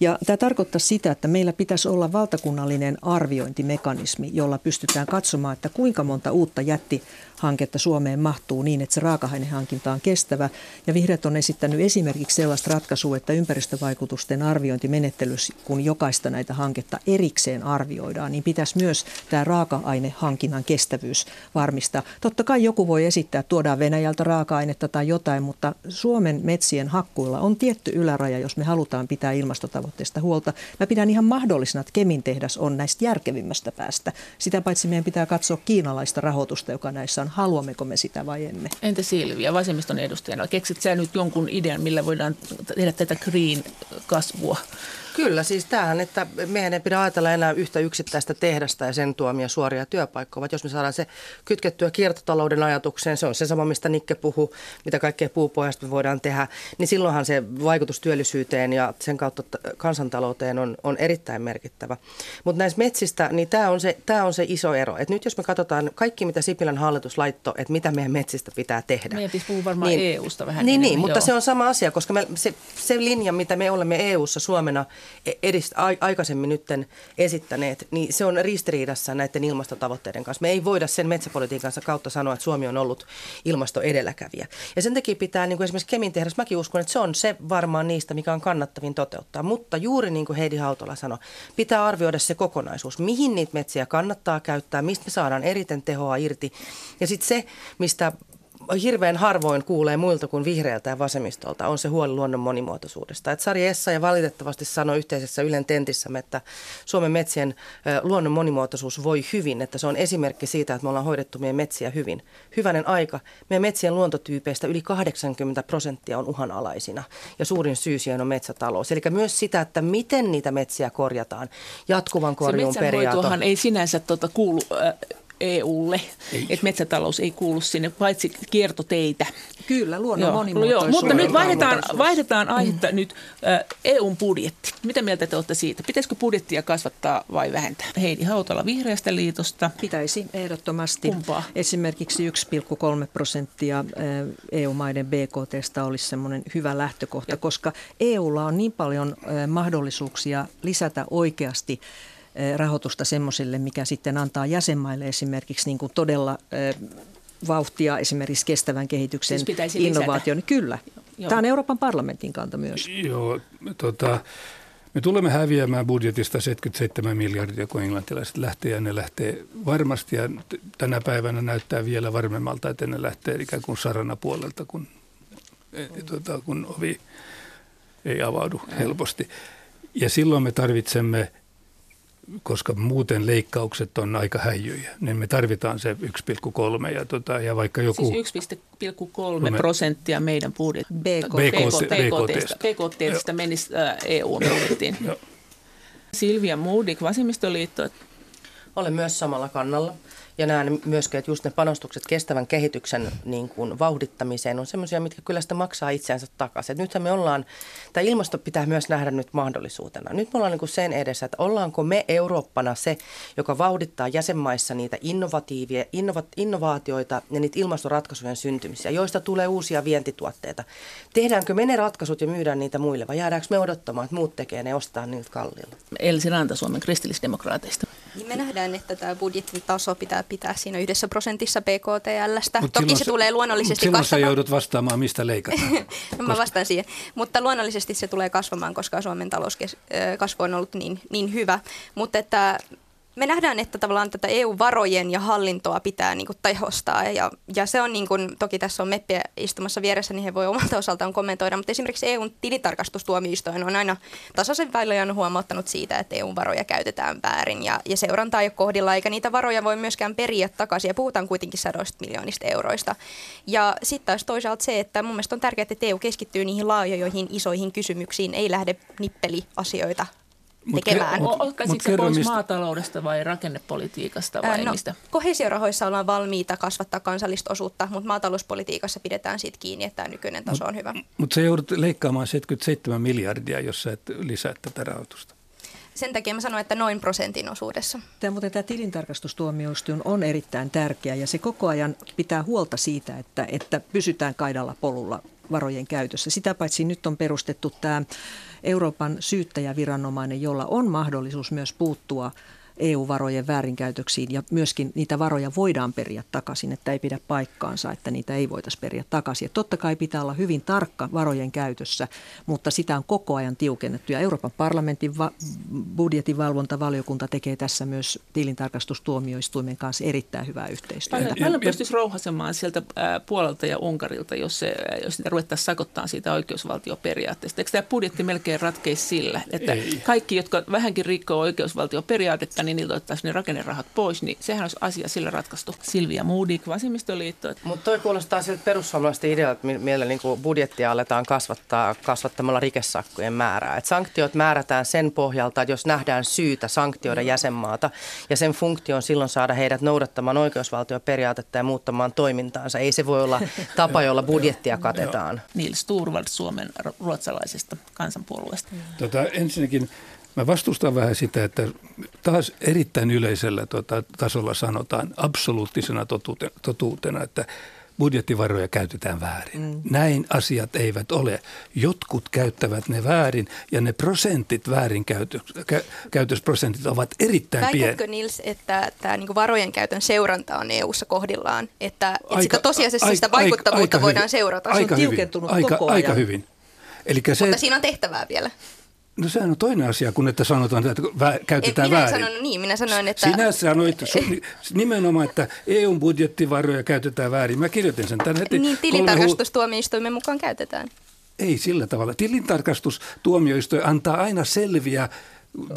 Ja tämä tarkoittaa sitä, että meillä pitäisi olla valtakunnallinen arviointimekanismi, jolla pystytään katsomaan, että kuinka monta uutta jätti hanketta Suomeen mahtuu niin, että se raaka-ainehankinta on kestävä. Ja vihreät on esittänyt esimerkiksi sellaista ratkaisua, että ympäristövaikutusten arviointimenettelyssä, kun jokaista näitä hanketta erikseen arvioidaan, niin pitäisi myös tämä raaka-ainehankinnan kestävyys varmistaa. Totta kai joku voi esittää, että tuodaan Venäjältä raaka-ainetta tai jotain, mutta Suomen metsien hakkuilla on tietty yläraja, jos me halutaan pitää ilmastotavoitteista huolta. Mä pidän ihan mahdollisena, että Kemin tehdas on näistä järkevimmästä päästä. Sitä paitsi meidän pitää katsoa kiinalaista rahoitusta, joka näissä on. Haluammeko me sitä vai emme? Entä Silvia, vasemmiston edustajana? Keksit sä nyt jonkun idean, millä voidaan tehdä tätä green-kasvua? Kyllä, siis tämähän, että meidän ei pidä ajatella enää yhtä yksittäistä tehdasta ja sen tuomia suoria työpaikkoja, vaan jos me saadaan se kytkettyä kiertotalouden ajatukseen, se on se sama, mistä Nikke puhuu, mitä kaikkea puupohjasta me voidaan tehdä, niin silloinhan se vaikutus työllisyyteen ja sen kautta kansantalouteen on, on erittäin merkittävä. Mutta näistä metsistä, niin tämä on, se, tää on se iso ero. Et nyt jos me katsotaan kaikki, mitä Sipilän hallitus laittoi, että mitä meidän metsistä pitää tehdä. Meidän pitäisi puhua varmaan Niin. EUsta vähän Niin, enemmän, niin mutta joo. se on sama asia, koska me, se, se linja, mitä me olemme EU-ssa Suomena edist, a, aikaisemmin nytten esittäneet, niin se on ristiriidassa näiden ilmastotavoitteiden kanssa. Me ei voida sen metsäpolitiikansa kautta sanoa, että Suomi on ollut ilmastoedelläkävijä. Ja sen takia pitää, niin kuin esimerkiksi Kemin tehdas, mäkin uskon, että se on se varmaan niistä, mikä on kannattavin toteuttaa. Mutta juuri niin kuin Heidi Hautola sanoi, pitää arvioida se kokonaisuus, mihin niitä metsiä kannattaa käyttää, mistä me saadaan eriten tehoa irti. Ja sitten se, mistä hirveän harvoin kuulee muilta kuin vihreältä ja vasemmistolta, on se huoli luonnon monimuotoisuudesta. Et Sari Essa valitettavasti sanoi yhteisessä Ylen tentissämme, että Suomen metsien luonnon monimuotoisuus voi hyvin, että se on esimerkki siitä, että me ollaan hoidettu meidän metsiä hyvin. Hyvänen aika. Meidän metsien luontotyypeistä yli 80 prosenttia on uhanalaisina ja suurin syy siihen on metsätalous. Eli myös sitä, että miten niitä metsiä korjataan. Jatkuvan korjuun se periaate. ei sinänsä tota kuulu äh, EUlle, että metsätalous ei kuulu sinne, paitsi kiertoteitä. Kyllä, luonnon Joo, monimuotoisuus. Mutta nyt vaihdetaan, vaihdetaan aihetta nyt äh, EUn budjetti. Mitä mieltä te olette siitä? Pitäisikö budjettia kasvattaa vai vähentää? Heidi Hautala Vihreästä liitosta. Pitäisi ehdottomasti. Kumpaa? Esimerkiksi 1,3 prosenttia EU-maiden BKTstä olisi semmoinen hyvä lähtökohta, koska EUlla on niin paljon mahdollisuuksia lisätä oikeasti rahoitusta semmoiselle, mikä sitten antaa jäsenmaille esimerkiksi niin kuin todella vauhtia esimerkiksi kestävän kehityksen Siis innovaation. Kyllä. Joo. Tämä on Euroopan parlamentin kanta myös. Joo, tota, me tulemme häviämään budjetista 77 miljardia, kun englantilaiset lähtee ja ne lähtee varmasti. Ja tänä päivänä näyttää vielä varmemmalta, että ne lähtee ikään kuin sarana puolelta, kun, e, tota, kun ovi ei avaudu helposti. Ja silloin me tarvitsemme, koska muuten leikkaukset on aika häijyjä, niin me tarvitaan se 1,3 ja, tota, ja vaikka joku... Siis 1,3 prosenttia meidän budjet, BKT. BKT, BKTstä. BKTstä menisi EUn budjettiin. Joo. Silvia Moodik, Vasemmistoliitto. Olen myös samalla kannalla ja näen myöskin, että just ne panostukset kestävän kehityksen niin kuin vauhdittamiseen on semmoisia, mitkä kyllä sitä maksaa itseänsä takaisin. Et nythän me ollaan, tämä ilmasto pitää myös nähdä nyt mahdollisuutena. Nyt me ollaan niin kuin sen edessä, että ollaanko me Eurooppana se, joka vauhdittaa jäsenmaissa niitä innovatiivia, innova, innovaatioita ja niitä ilmastoratkaisujen syntymisiä, joista tulee uusia vientituotteita. Tehdäänkö me ne ratkaisut ja myydään niitä muille vai jäädäänkö me odottamaan, että muut tekee ne ostaa niiltä kalliilla? Elsi Ranta Suomen kristillisdemokraateista. Niin me nähdään, että tämä budjetin taso pitää pitää siinä yhdessä prosentissa PKTLstä. Mut Toki se tulee luonnollisesti silloin kasvamaan. sä joudut vastaamaan, mistä leikataan. *laughs* no mä vastaan siihen. Mutta luonnollisesti se tulee kasvamaan, koska Suomen talouskasvu on ollut niin, niin hyvä. Mutta että me nähdään, että tavallaan tätä EU-varojen ja hallintoa pitää niin kuin tehostaa. Ja, ja se on niin kuin, toki tässä on meppiä istumassa vieressä, niin he voi omalta osaltaan kommentoida, mutta esimerkiksi EUn tilitarkastustuomioistuin on aina tasaisen väliajan huomauttanut siitä, että EU-varoja käytetään väärin. Ja, ja seurantaa ei ole kohdilla, eikä niitä varoja voi myöskään periä takaisin. Ja puhutaan kuitenkin sadoista miljoonista euroista. Ja sitten taas toisaalta se, että mun mielestä on tärkeää, että EU keskittyy niihin laajoihin isoihin kysymyksiin, ei lähde nippeliasioita tekemään. Mut, mut, mut se pois mistä... maataloudesta vai rakennepolitiikasta vai no, mistä? Kohesiorahoissa ollaan valmiita kasvattaa kansallista osuutta, mutta maatalouspolitiikassa pidetään siitä kiinni, että tämä nykyinen taso on hyvä. Mutta se joudut leikkaamaan 77 miljardia, jos sä et lisää tätä rahoitusta. Sen takia mä sanoin, että noin prosentin osuudessa. Tämä, mutta tämä tilintarkastustuomioistuin on erittäin tärkeä ja se koko ajan pitää huolta siitä, että, että pysytään kaidalla polulla varojen käytössä. Sitä paitsi nyt on perustettu tämä Euroopan syyttäjäviranomainen, jolla on mahdollisuus myös puuttua EU-varojen väärinkäytöksiin ja myöskin niitä varoja voidaan periä takaisin, että ei pidä paikkaansa, että niitä ei voitaisi periä takaisin. Ja totta kai pitää olla hyvin tarkka varojen käytössä, mutta sitä on koko ajan tiukennettu ja Euroopan parlamentin va- budjetinvalvontavaliokunta tekee tässä myös tilintarkastustuomioistuimen kanssa erittäin hyvää yhteistyötä. Meillä pystyisi rouhasemaan sieltä puolelta ja Unkarilta, jos, se, jos sitä ruvettaisiin sakottaa siitä oikeusvaltioperiaatteesta. Eikö tämä budjetti melkein ratkeisi sillä, että ei. kaikki, jotka vähänkin rikkoo oikeusvaltioperiaatetta, niin niiltä ottaisiin ne rakennerahat pois, niin sehän olisi asia sillä ratkaistu. Silvia Moodik, Vasemmistoliitto. Mutta toi kuulostaa siltä perussuomalaisten idealta, että meillä niin budjettia aletaan kasvattaa kasvattamalla rikesakkojen määrää. Et sanktiot määrätään sen pohjalta, että jos nähdään syytä sanktioida jäsenmaata, ja sen funktio on silloin saada heidät noudattamaan oikeusvaltioperiaatetta ja muuttamaan toimintaansa. Ei se voi olla tapa, jolla budjettia katetaan. Nils Turvald Suomen ruotsalaisesta kansanpuolueesta. Tota, ensinnäkin Mä vastustan vähän sitä, että taas erittäin yleisellä tuota, tasolla sanotaan absoluuttisena totuutena, totuutena, että budjettivaroja käytetään väärin. Mm. Näin asiat eivät ole. Jotkut käyttävät ne väärin ja ne prosentit väärinkäytösprosentit ovat erittäin pieniä. Väitätkö Nils, että tämä niinku varojen käytön seuranta on EU-ssa kohdillaan? Että, että aika, sitä tosiasiassa aika, sitä vaikuttavuutta aika, voidaan hyvin, seurata? Aika se on tiukentunut hyvin, koko aika, ajan. Aika hyvin. Elikkä se, Mutta siinä on tehtävää vielä. No sehän on toinen asia, kun että sanotaan, että vä- käytetään minä väärin. Sanon, niin, minä sanoin, että... Sinä sanoit nimenomaan, että EUn budjettivaroja käytetään väärin. Mä kirjoitin sen tänne heti. Niin, tilintarkastustuomioistuimen mukaan käytetään. Ei sillä tavalla. Tilintarkastustuomioistuin antaa aina selviä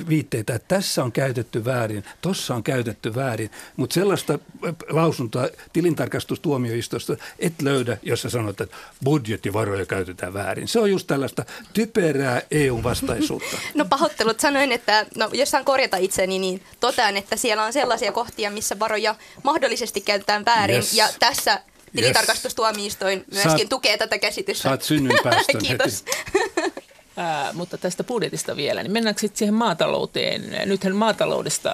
viitteitä, että tässä on käytetty väärin, tuossa on käytetty väärin, mutta sellaista lausuntoa tilintarkastustuomioistosta et löydä, jossa sanotaan, että budjettivaroja käytetään väärin. Se on just tällaista typerää EU-vastaisuutta. *laughs* No pahoittelut sanoin, että no, jos saan korjata itseni, niin totean, että siellä on sellaisia kohtia, missä varoja mahdollisesti käytetään väärin yes. ja tässä Tilintarkastustuomioistuin myöskin saat, tukee tätä käsitystä. Saat synnynpäästön *laughs* Kiitos. heti. Ää, mutta tästä budjetista vielä, niin mennäänkö sitten siihen maatalouteen? Nythän maataloudesta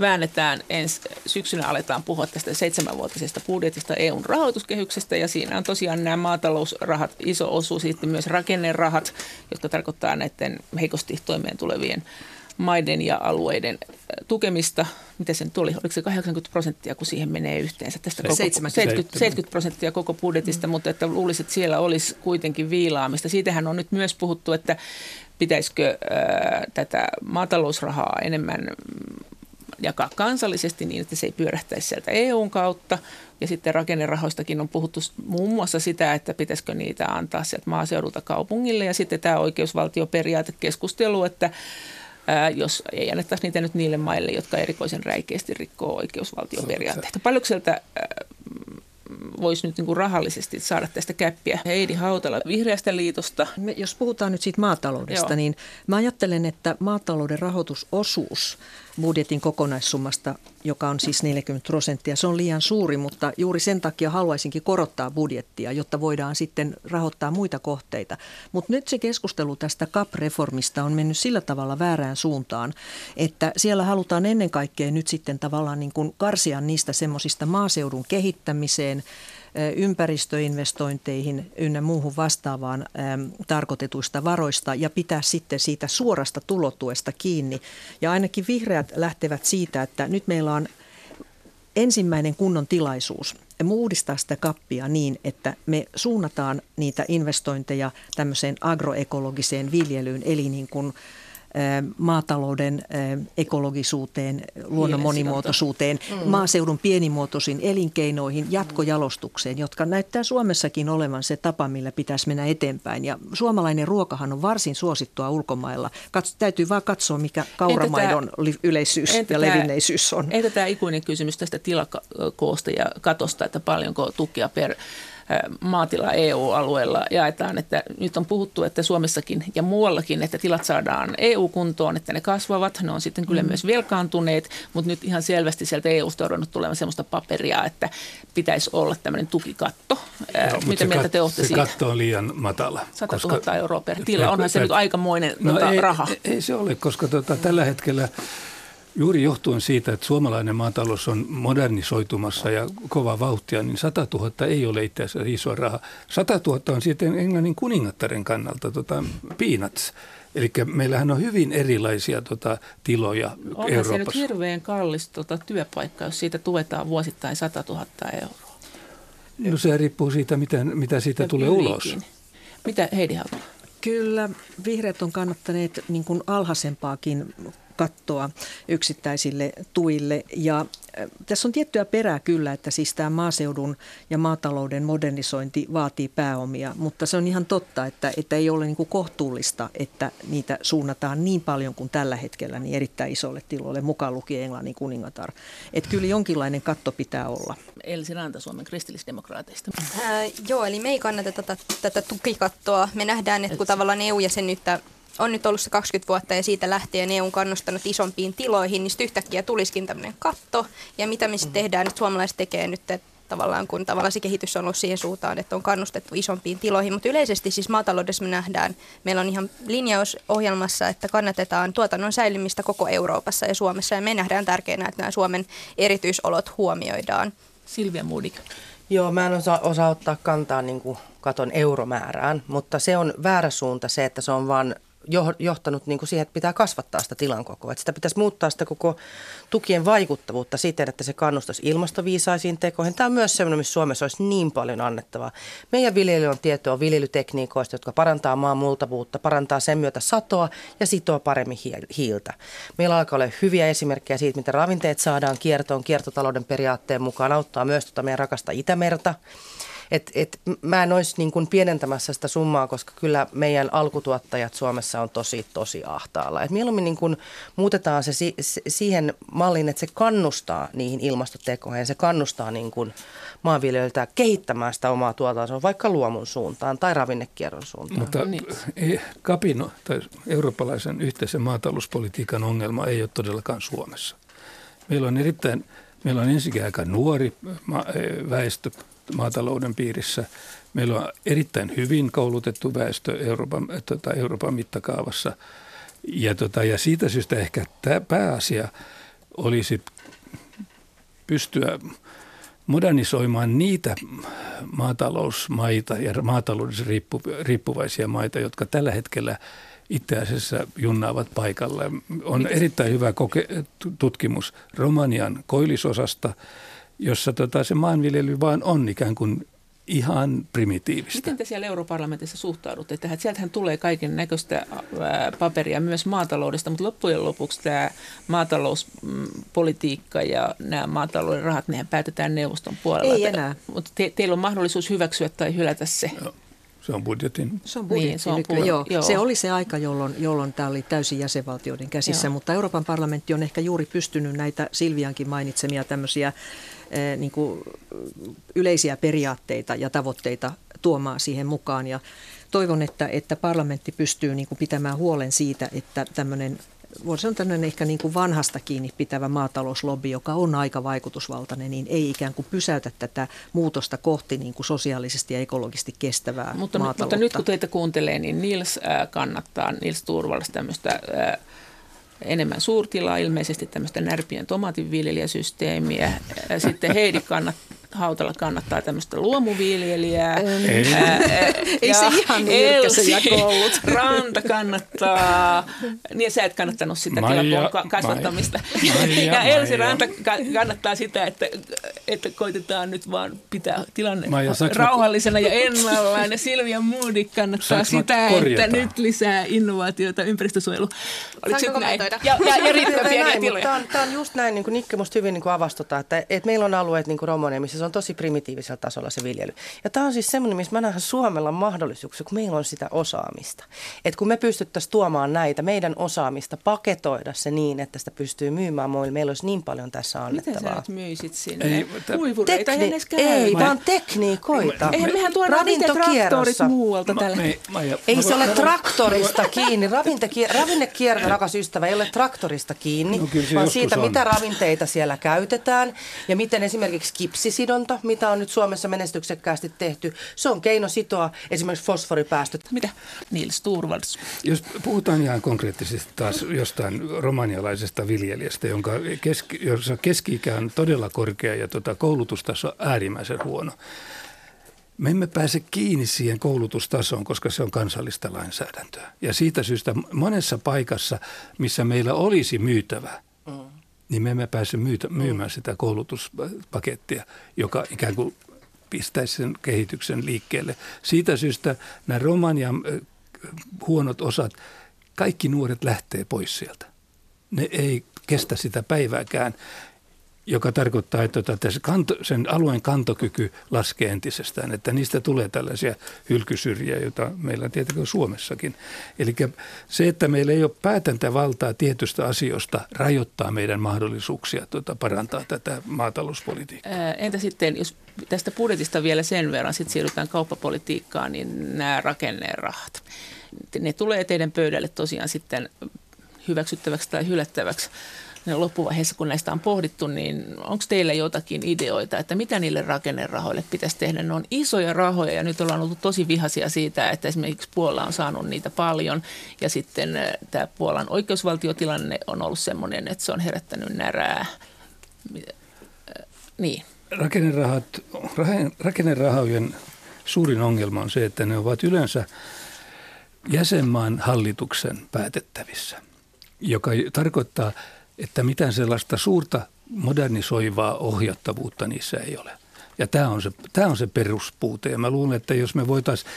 väännetään ensi syksynä aletaan puhua tästä seitsemänvuotisesta budjetista EUn rahoituskehyksestä ja siinä on tosiaan nämä maatalousrahat iso osuus, sitten myös rakennerahat, jotka tarkoittaa näiden heikosti toimeen tulevien maiden ja alueiden tukemista. Mitä se nyt oli? Oliko se 80 prosenttia, kun siihen menee yhteensä? Tästä koko, 70, 70 prosenttia koko budjetista, mm. mutta että luulisin, että siellä olisi kuitenkin viilaamista. Siitähän on nyt myös puhuttu, että pitäisikö ää, tätä maatalousrahaa enemmän jakaa kansallisesti niin, että se ei pyörähtäisi sieltä EUn kautta. Ja sitten rakennerahoistakin on puhuttu muun muassa sitä, että pitäisikö niitä antaa sieltä maaseudulta kaupungille. Ja sitten tämä oikeusvaltioperiaatekeskustelu, että jos ei annettaisi niitä nyt niille maille, jotka erikoisen räikeästi rikkoo oikeusvaltioperiaatteita. Paljonko sieltä voisi nyt niin kuin rahallisesti saada tästä käppiä. Heidi Hautala Vihreästä liitosta. Me, jos puhutaan nyt siitä maataloudesta, Joo. niin mä ajattelen, että maatalouden rahoitusosuus budjetin kokonaissummasta, joka on siis 40 prosenttia. Se on liian suuri, mutta juuri sen takia haluaisinkin korottaa budjettia, jotta voidaan sitten rahoittaa muita kohteita. Mutta nyt se keskustelu tästä CAP-reformista on mennyt sillä tavalla väärään suuntaan, että siellä halutaan ennen kaikkea nyt sitten tavallaan niin kuin karsia niistä semmoisista maaseudun kehittämiseen, ympäristöinvestointeihin ynnä muuhun vastaavaan tarkoitetuista varoista ja pitää sitten siitä suorasta tulotuesta kiinni. Ja ainakin vihreät lähtevät siitä, että nyt meillä on ensimmäinen kunnon tilaisuus uudistaa sitä kappia niin, että me suunnataan niitä investointeja tämmöiseen agroekologiseen viljelyyn, eli niin kuin maatalouden ekologisuuteen, luonnon monimuotoisuuteen, mm. maaseudun pienimuotoisiin elinkeinoihin, jatkojalostukseen, jotka näyttää Suomessakin olevan se tapa, millä pitäisi mennä eteenpäin. Ja suomalainen ruokahan on varsin suosittua ulkomailla. Kats, täytyy vaan katsoa, mikä kauramaidon entä yleisyys entä ja levinneisyys on. Entä tämä ikuinen kysymys tästä tilakoosta ja katosta, että paljonko tukia per maatila EU-alueella jaetaan, että nyt on puhuttu, että Suomessakin ja muuallakin, että tilat saadaan EU-kuntoon, että ne kasvavat, ne on sitten kyllä mm. myös velkaantuneet, mutta nyt ihan selvästi sieltä EU-sta on tulemaan sellaista paperia, että pitäisi olla tämmöinen tukikatto. Joo, Mitä mieltä te olette siitä? katto on liian matala. 100 000 koska, euroa per tila, onhan se nyt aikamoinen no, tota, ei, raha. Ei, ei se ole, koska tota, tällä hetkellä Juuri johtuen siitä, että suomalainen maatalous on modernisoitumassa ja kova vauhtia, niin 100 000 ei ole itse asiassa iso raha. 100 000 on sitten Englannin kuningattaren kannalta tota, peanuts. Eli meillähän on hyvin erilaisia tota, tiloja Onhan Euroopassa. se nyt hirveän kallis tota, työpaikka, jos siitä tuetaan vuosittain 100 000 euroa. No se riippuu siitä, mitä, mitä siitä ja tulee ylikin. ulos. Mitä Heidi Hautala? Kyllä, vihreät on kannattaneet niin kuin alhaisempaakin kattoa yksittäisille tuille. Ja tässä on tiettyä perää kyllä, että siis tämä maaseudun ja maatalouden modernisointi vaatii pääomia, mutta se on ihan totta, että, että ei ole niin kuin kohtuullista, että niitä suunnataan niin paljon kuin tällä hetkellä niin erittäin isolle tiloille, mukaan lukien Englannin kuningatar. Että kyllä jonkinlainen katto pitää olla. Elsi Ranta Suomen kristillisdemokraateista. Ää, joo, eli me ei kannata tätä, tätä tukikattoa. Me nähdään, että kun tavallaan EU-jäsenyyttä on nyt ollut se 20 vuotta ja siitä lähtien EU on kannustanut isompiin tiloihin, niin yhtäkkiä tulisikin tämmöinen katto. Ja mitä me sitten tehdään, että suomalaiset tekee nyt, että tavallaan kun tavallaan se kehitys on ollut siihen suuntaan, että on kannustettu isompiin tiloihin. Mutta yleisesti siis maataloudessa me nähdään, meillä on ihan linjaus ohjelmassa, että kannatetaan tuotannon säilymistä koko Euroopassa ja Suomessa. Ja me nähdään tärkeänä, että nämä Suomen erityisolot huomioidaan. Silvia Moodik. Joo, mä en osaa, osaa ottaa kantaa niin kuin katon euromäärään, mutta se on väärä suunta se, että se on vain johtanut niin kuin siihen, että pitää kasvattaa sitä tilan kokoa. Että sitä pitäisi muuttaa sitä koko tukien vaikuttavuutta siten, että se kannustaisi ilmastoviisaisiin tekoihin. Tämä on myös sellainen, missä Suomessa olisi niin paljon annettavaa. Meidän viljelijöillä on tietoa viljelytekniikoista, jotka parantaa maan multavuutta, parantaa sen myötä satoa ja sitoo paremmin hiiltä. Meillä alkaa olla hyviä esimerkkejä siitä, miten ravinteet saadaan kiertoon kiertotalouden periaatteen mukaan, auttaa myös tuota meidän rakasta Itämerta. Et, et mä en olisi niin kuin pienentämässä sitä summaa, koska kyllä meidän alkutuottajat Suomessa on tosi, tosi ahtaalla. Et mieluummin niin kuin muutetaan se, si, se siihen malliin, että se kannustaa niihin ilmastotekoihin, se kannustaa niin kuin maanviljelijöiltä kehittämään sitä omaa tuotantoa vaikka luomun suuntaan tai ravinnekierron suuntaan. Mutta niin. kapino tai eurooppalaisen yhteisen maatalouspolitiikan ongelma ei ole todellakaan Suomessa. Meillä on erittäin, meillä on ensinnäkin aika nuori väestö maatalouden piirissä. Meillä on erittäin hyvin koulutettu väestö Euroopan, tota, Euroopan mittakaavassa. Ja, tota, ja siitä syystä ehkä tämä pääasia olisi pystyä modernisoimaan niitä maatalousmaita ja maataloudessa riippuvaisia maita, jotka tällä hetkellä itse asiassa junnaavat paikalle. On erittäin hyvä koke- tutkimus Romanian koillisosasta – jossa tota, se maanviljely vaan on ikään kuin ihan primitiivistä. Miten te siellä europarlamentissa suhtaudutte tähän? Sieltähän tulee kaiken näköistä paperia myös maataloudesta, mutta loppujen lopuksi tämä maatalouspolitiikka ja nämä maatalouden rahat, nehän päätetään neuvoston puolella. Ei enää. Mutta te, teillä on mahdollisuus hyväksyä tai hylätä se. Joo. Se on budjetin. Se on budjetin. Niin, se, on. Joo. Joo. se oli se aika, jolloin, jolloin tämä oli täysin jäsenvaltioiden käsissä, Joo. mutta Euroopan parlamentti on ehkä juuri pystynyt näitä Silviankin mainitsemia tämmöisiä Eh, niin kuin yleisiä periaatteita ja tavoitteita tuomaan siihen mukaan. Ja toivon, että, että parlamentti pystyy niin kuin pitämään huolen siitä, että tämmöinen voisi sanoa tämmöinen ehkä niin kuin vanhasta kiinni pitävä maatalouslobby, joka on aika vaikutusvaltainen, niin ei ikään kuin pysäytä tätä muutosta kohti niin kuin sosiaalisesti ja ekologisesti kestävää mutta, maataloutta. Mutta nyt kun teitä kuuntelee, niin Nils äh, kannattaa, Nils Turvallis tämmöistä äh, enemmän suurtilaa, ilmeisesti tämmöistä närpien tomatinviljelijäsysteemiä. Sitten Heidi kannat, Hautala kannattaa tämmöistä luomuviljelijää. Ei, ää, Ei se ihan niin se jako ollut. *laughs* Ranta kannattaa, niin sä et kannattanut sitä Maija, kasvattamista. Maija, ja Elsi Maija. Ranta kannattaa sitä, että, että koitetaan nyt vaan pitää tilanne Maija, rauhallisena ja ennallaan. Ja Silvia Moody kannattaa sitä, että nyt lisää innovaatioita ympäristösuojelu. Oliko näin? Ja, ja, ja riittää pieniä tiloja. Tämä on, tämä on just näin, niin kuin Nikke musta hyvin niin kuin avastuttaa, että, että meillä on alueet niin kuin Romonia, missä se on tosi primitiivisellä tasolla se viljely. Ja tämä on siis semmoinen, missä mä nähdään Suomella mahdollisuuksia, kun meillä on sitä osaamista. Että kun me pystyttäisiin tuomaan näitä meidän osaamista, paketoida se niin, että sitä pystyy myymään muille, meillä olisi niin paljon tässä annettavaa. Miten sä nyt myisit sinne? Ei, Kuivureita Tekni- ei, ei vaan tekniikoita. Eihän mehän tuodaan itse traktorit muualta tällä. Me, ei se ole traktorista kiinni. Ravinnekierto, rakas ystävä, ei ole traktorista kiinni, no, vaan siitä, on. mitä ravinteita siellä käytetään ja miten esimerkiksi kipsisidonta, mitä on nyt Suomessa menestyksekkäästi tehty, se on keino sitoa esimerkiksi fosforipäästöt. Mitä? Nils Turvalds. Jos puhutaan ihan konkreettisesti taas jostain romanialaisesta viljelijästä, jonka keski, jossa keski-ikä on todella korkea ja tota, koulutustaso äärimmäisen huono. Me emme pääse kiinni siihen koulutustasoon, koska se on kansallista lainsäädäntöä. Ja siitä syystä monessa paikassa, missä meillä olisi myytävä, mm. Niin me emme pääse myytä, myymään sitä koulutuspakettia, joka ikään kuin pistäisi sen kehityksen liikkeelle. Siitä syystä nämä romanian huonot osat, kaikki nuoret lähtee pois sieltä. Ne ei kestä sitä päivääkään joka tarkoittaa, että tota, sen alueen kantokyky laskee entisestään, että niistä tulee tällaisia hylkysyrjiä, joita meillä tietenkin on Suomessakin. Eli se, että meillä ei ole päätäntävaltaa tietystä asioista, rajoittaa meidän mahdollisuuksia tuota, parantaa tätä maatalouspolitiikkaa. Entä sitten, jos tästä budjetista vielä sen verran, sitten siirrytään kauppapolitiikkaan, niin nämä rakennerahat, ne tulee teidän pöydälle tosiaan sitten hyväksyttäväksi tai hylättäväksi loppuvaiheessa, kun näistä on pohdittu, niin onko teillä jotakin ideoita, että mitä niille rakennerahoille pitäisi tehdä? Ne on isoja rahoja ja nyt ollaan ollut tosi vihaisia siitä, että esimerkiksi Puola on saanut niitä paljon ja sitten äh, tämä Puolan oikeusvaltiotilanne on ollut sellainen, että se on herättänyt närää. Äh, niin. Rakennerahat, rakennerahojen suurin ongelma on se, että ne ovat yleensä jäsenmaan hallituksen päätettävissä, joka tarkoittaa – että mitään sellaista suurta modernisoivaa ohjattavuutta niissä ei ole. Ja tämä on se, tämä on se peruspuute. Ja mä luulen, että jos me voitaisiin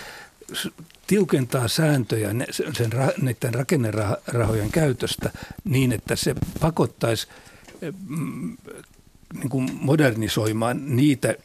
tiukentaa sääntöjä sen, niiden rakennerahojen käytöstä niin, että se pakottaisi mm, niin kuin modernisoimaan niitä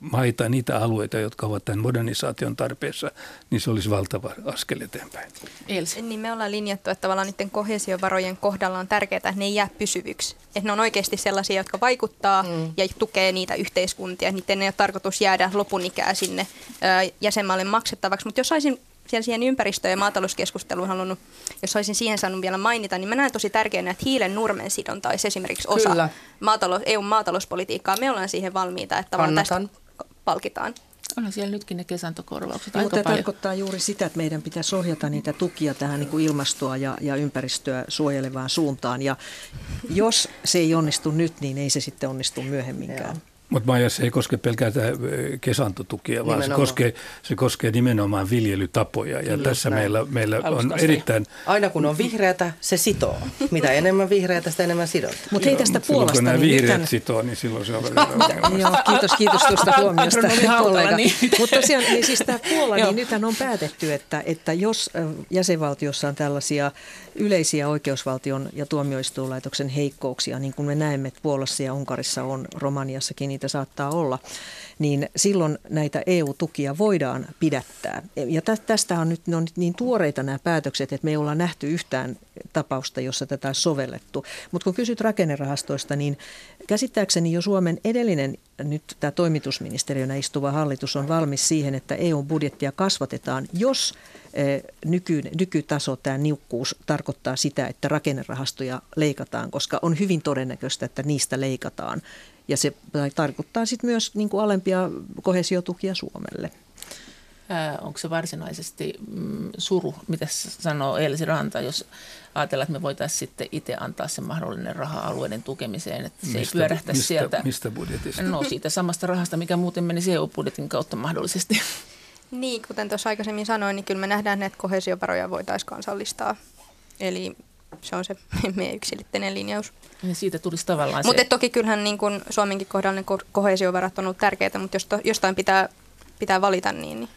maita, niitä alueita, jotka ovat tämän modernisaation tarpeessa, niin se olisi valtava askel eteenpäin. Elsi. Niin me ollaan linjattu, että tavallaan niiden kohesiovarojen kohdalla on tärkeää, että ne ei jää pysyvyksi. Että ne on oikeasti sellaisia, jotka vaikuttaa mm. ja tukee niitä yhteiskuntia. Niiden ei ole tarkoitus jäädä lopun ikää sinne ö, jäsenmaalle maksettavaksi. Mutta jos saisin siellä siihen ympäristö- ja maatalouskeskusteluun halunnut, jos olisin siihen saanut vielä mainita, niin mä näen tosi tärkeänä, että hiilen nurmen sidonta olisi esimerkiksi osa Kyllä. maatalous, EU-maatalouspolitiikkaa. Me ollaan siihen valmiita, että tavallaan tästä palkitaan. Onhan siellä nytkin ne kesantokorvaukset niin, mutta paljon. tarkoittaa juuri sitä, että meidän pitäisi ohjata niitä tukia tähän niin kuin ilmastoa ja, ja ympäristöä suojelevaan suuntaan. Ja jos se ei onnistu nyt, niin ei se sitten onnistu myöhemminkään. Joo. Mutta Maija, se ei koske pelkästään kesantotukia, vaan se koskee, se koskee nimenomaan viljelytapoja. Ja Kyllä, tässä näin. meillä, meillä on erittäin... Aina kun on vihreätä, se sitoo. Mitä enemmän vihreätä, sitä enemmän sidot. Mutta hei tästä Puolasta... Kun nämä niin vihreät nythän... sitoo, niin silloin se on *laughs* Joo, kiitos, kiitos tuosta huomiosta, kollega. Niin. *laughs* Mutta tosiaan, niin siis tämä Puola, niin nythän on päätetty, että, että jos jäsenvaltiossa on tällaisia yleisiä oikeusvaltion ja tuomioistuinlaitoksen heikkouksia, niin kuin me näemme, että Puolassa ja Unkarissa on, Romaniassakin niitä saattaa olla, niin silloin näitä EU-tukia voidaan pidättää. Ja tästä on nyt, ne on nyt niin tuoreita nämä päätökset, että me ei olla nähty yhtään tapausta, jossa tätä on sovellettu. Mutta kun kysyt rakennerahastoista, niin käsittääkseni jo Suomen edellinen, nyt tämä toimitusministeriönä istuva hallitus on valmis siihen, että EU-budjettia kasvatetaan, jos nyky, nykytaso, tämä niukkuus, tarkoittaa sitä, että rakennerahastoja leikataan, koska on hyvin todennäköistä, että niistä leikataan. Ja se tarkoittaa sitten myös niin kuin alempia kohesiotukia Suomelle. Ää, onko se varsinaisesti mm, suru, mitä sanoo Elsi Ranta, jos ajatellaan, että me voitaisiin sitten itse antaa se mahdollinen raha alueiden tukemiseen, että se mistä, ei pyörähtäisi mistä, sieltä. Mistä budjetista? No siitä samasta rahasta, mikä muuten meni EU-budjetin kautta mahdollisesti. Niin, kuten tuossa aikaisemmin sanoin, niin kyllä me nähdään, että kohesiovaroja voitaisiin kansallistaa. Eli se on se *laughs* meidän yksilitteinen linjaus. Ja siitä tulisi tavallaan Mutta toki kyllähän niin kun Suomenkin kohdalla ne kohesiovarat on ollut tärkeitä, mutta jos to, jostain pitää, pitää valita, niin, niin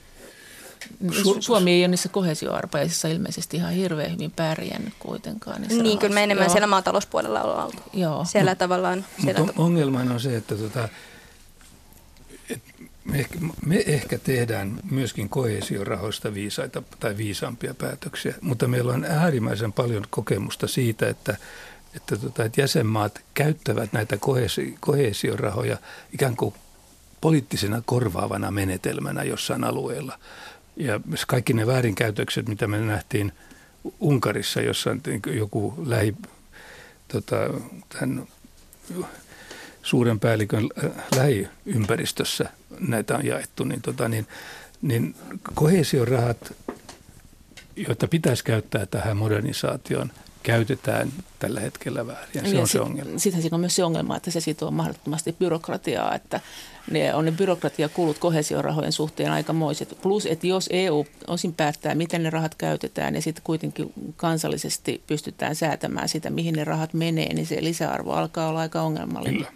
Su- Suomi ei ole niissä kohesioarpaisissa ilmeisesti ihan hirveän hyvin pärjännyt kuitenkaan. Niin, rahassa. kyllä me enemmän Joo. siellä maatalouspuolella ollaan oltu. Joo. Siellä Mut, tavallaan... Siellä mutta ongelmana on se, että tota, me, ehkä, me ehkä tehdään myöskin kohesiorahoista viisaita tai viisaampia päätöksiä, mutta meillä on äärimmäisen paljon kokemusta siitä, että että, tota, että jäsenmaat käyttävät näitä kohesi, kohesiorahoja ikään kuin poliittisena korvaavana menetelmänä jossain alueella. Ja kaikki ne väärinkäytökset, mitä me nähtiin Unkarissa, jossa joku lähi, tota, tämän suuren päällikön lähiympäristössä näitä on jaettu, niin, tota, niin, niin kohesiorahat, joita pitäisi käyttää tähän modernisaatioon, käytetään tällä hetkellä väärin. Ja se ja on sit, se ongelma. Sittenhän siinä on myös se ongelma, että se sitoo mahdottomasti byrokratiaa, että ne on ne byrokratiakulut kohesiorahojen suhteen aikamoiset. Plus, että jos EU osin päättää, miten ne rahat käytetään ja sitten kuitenkin kansallisesti pystytään säätämään sitä, mihin ne rahat menee, niin se lisäarvo alkaa olla aika ongelmallinen.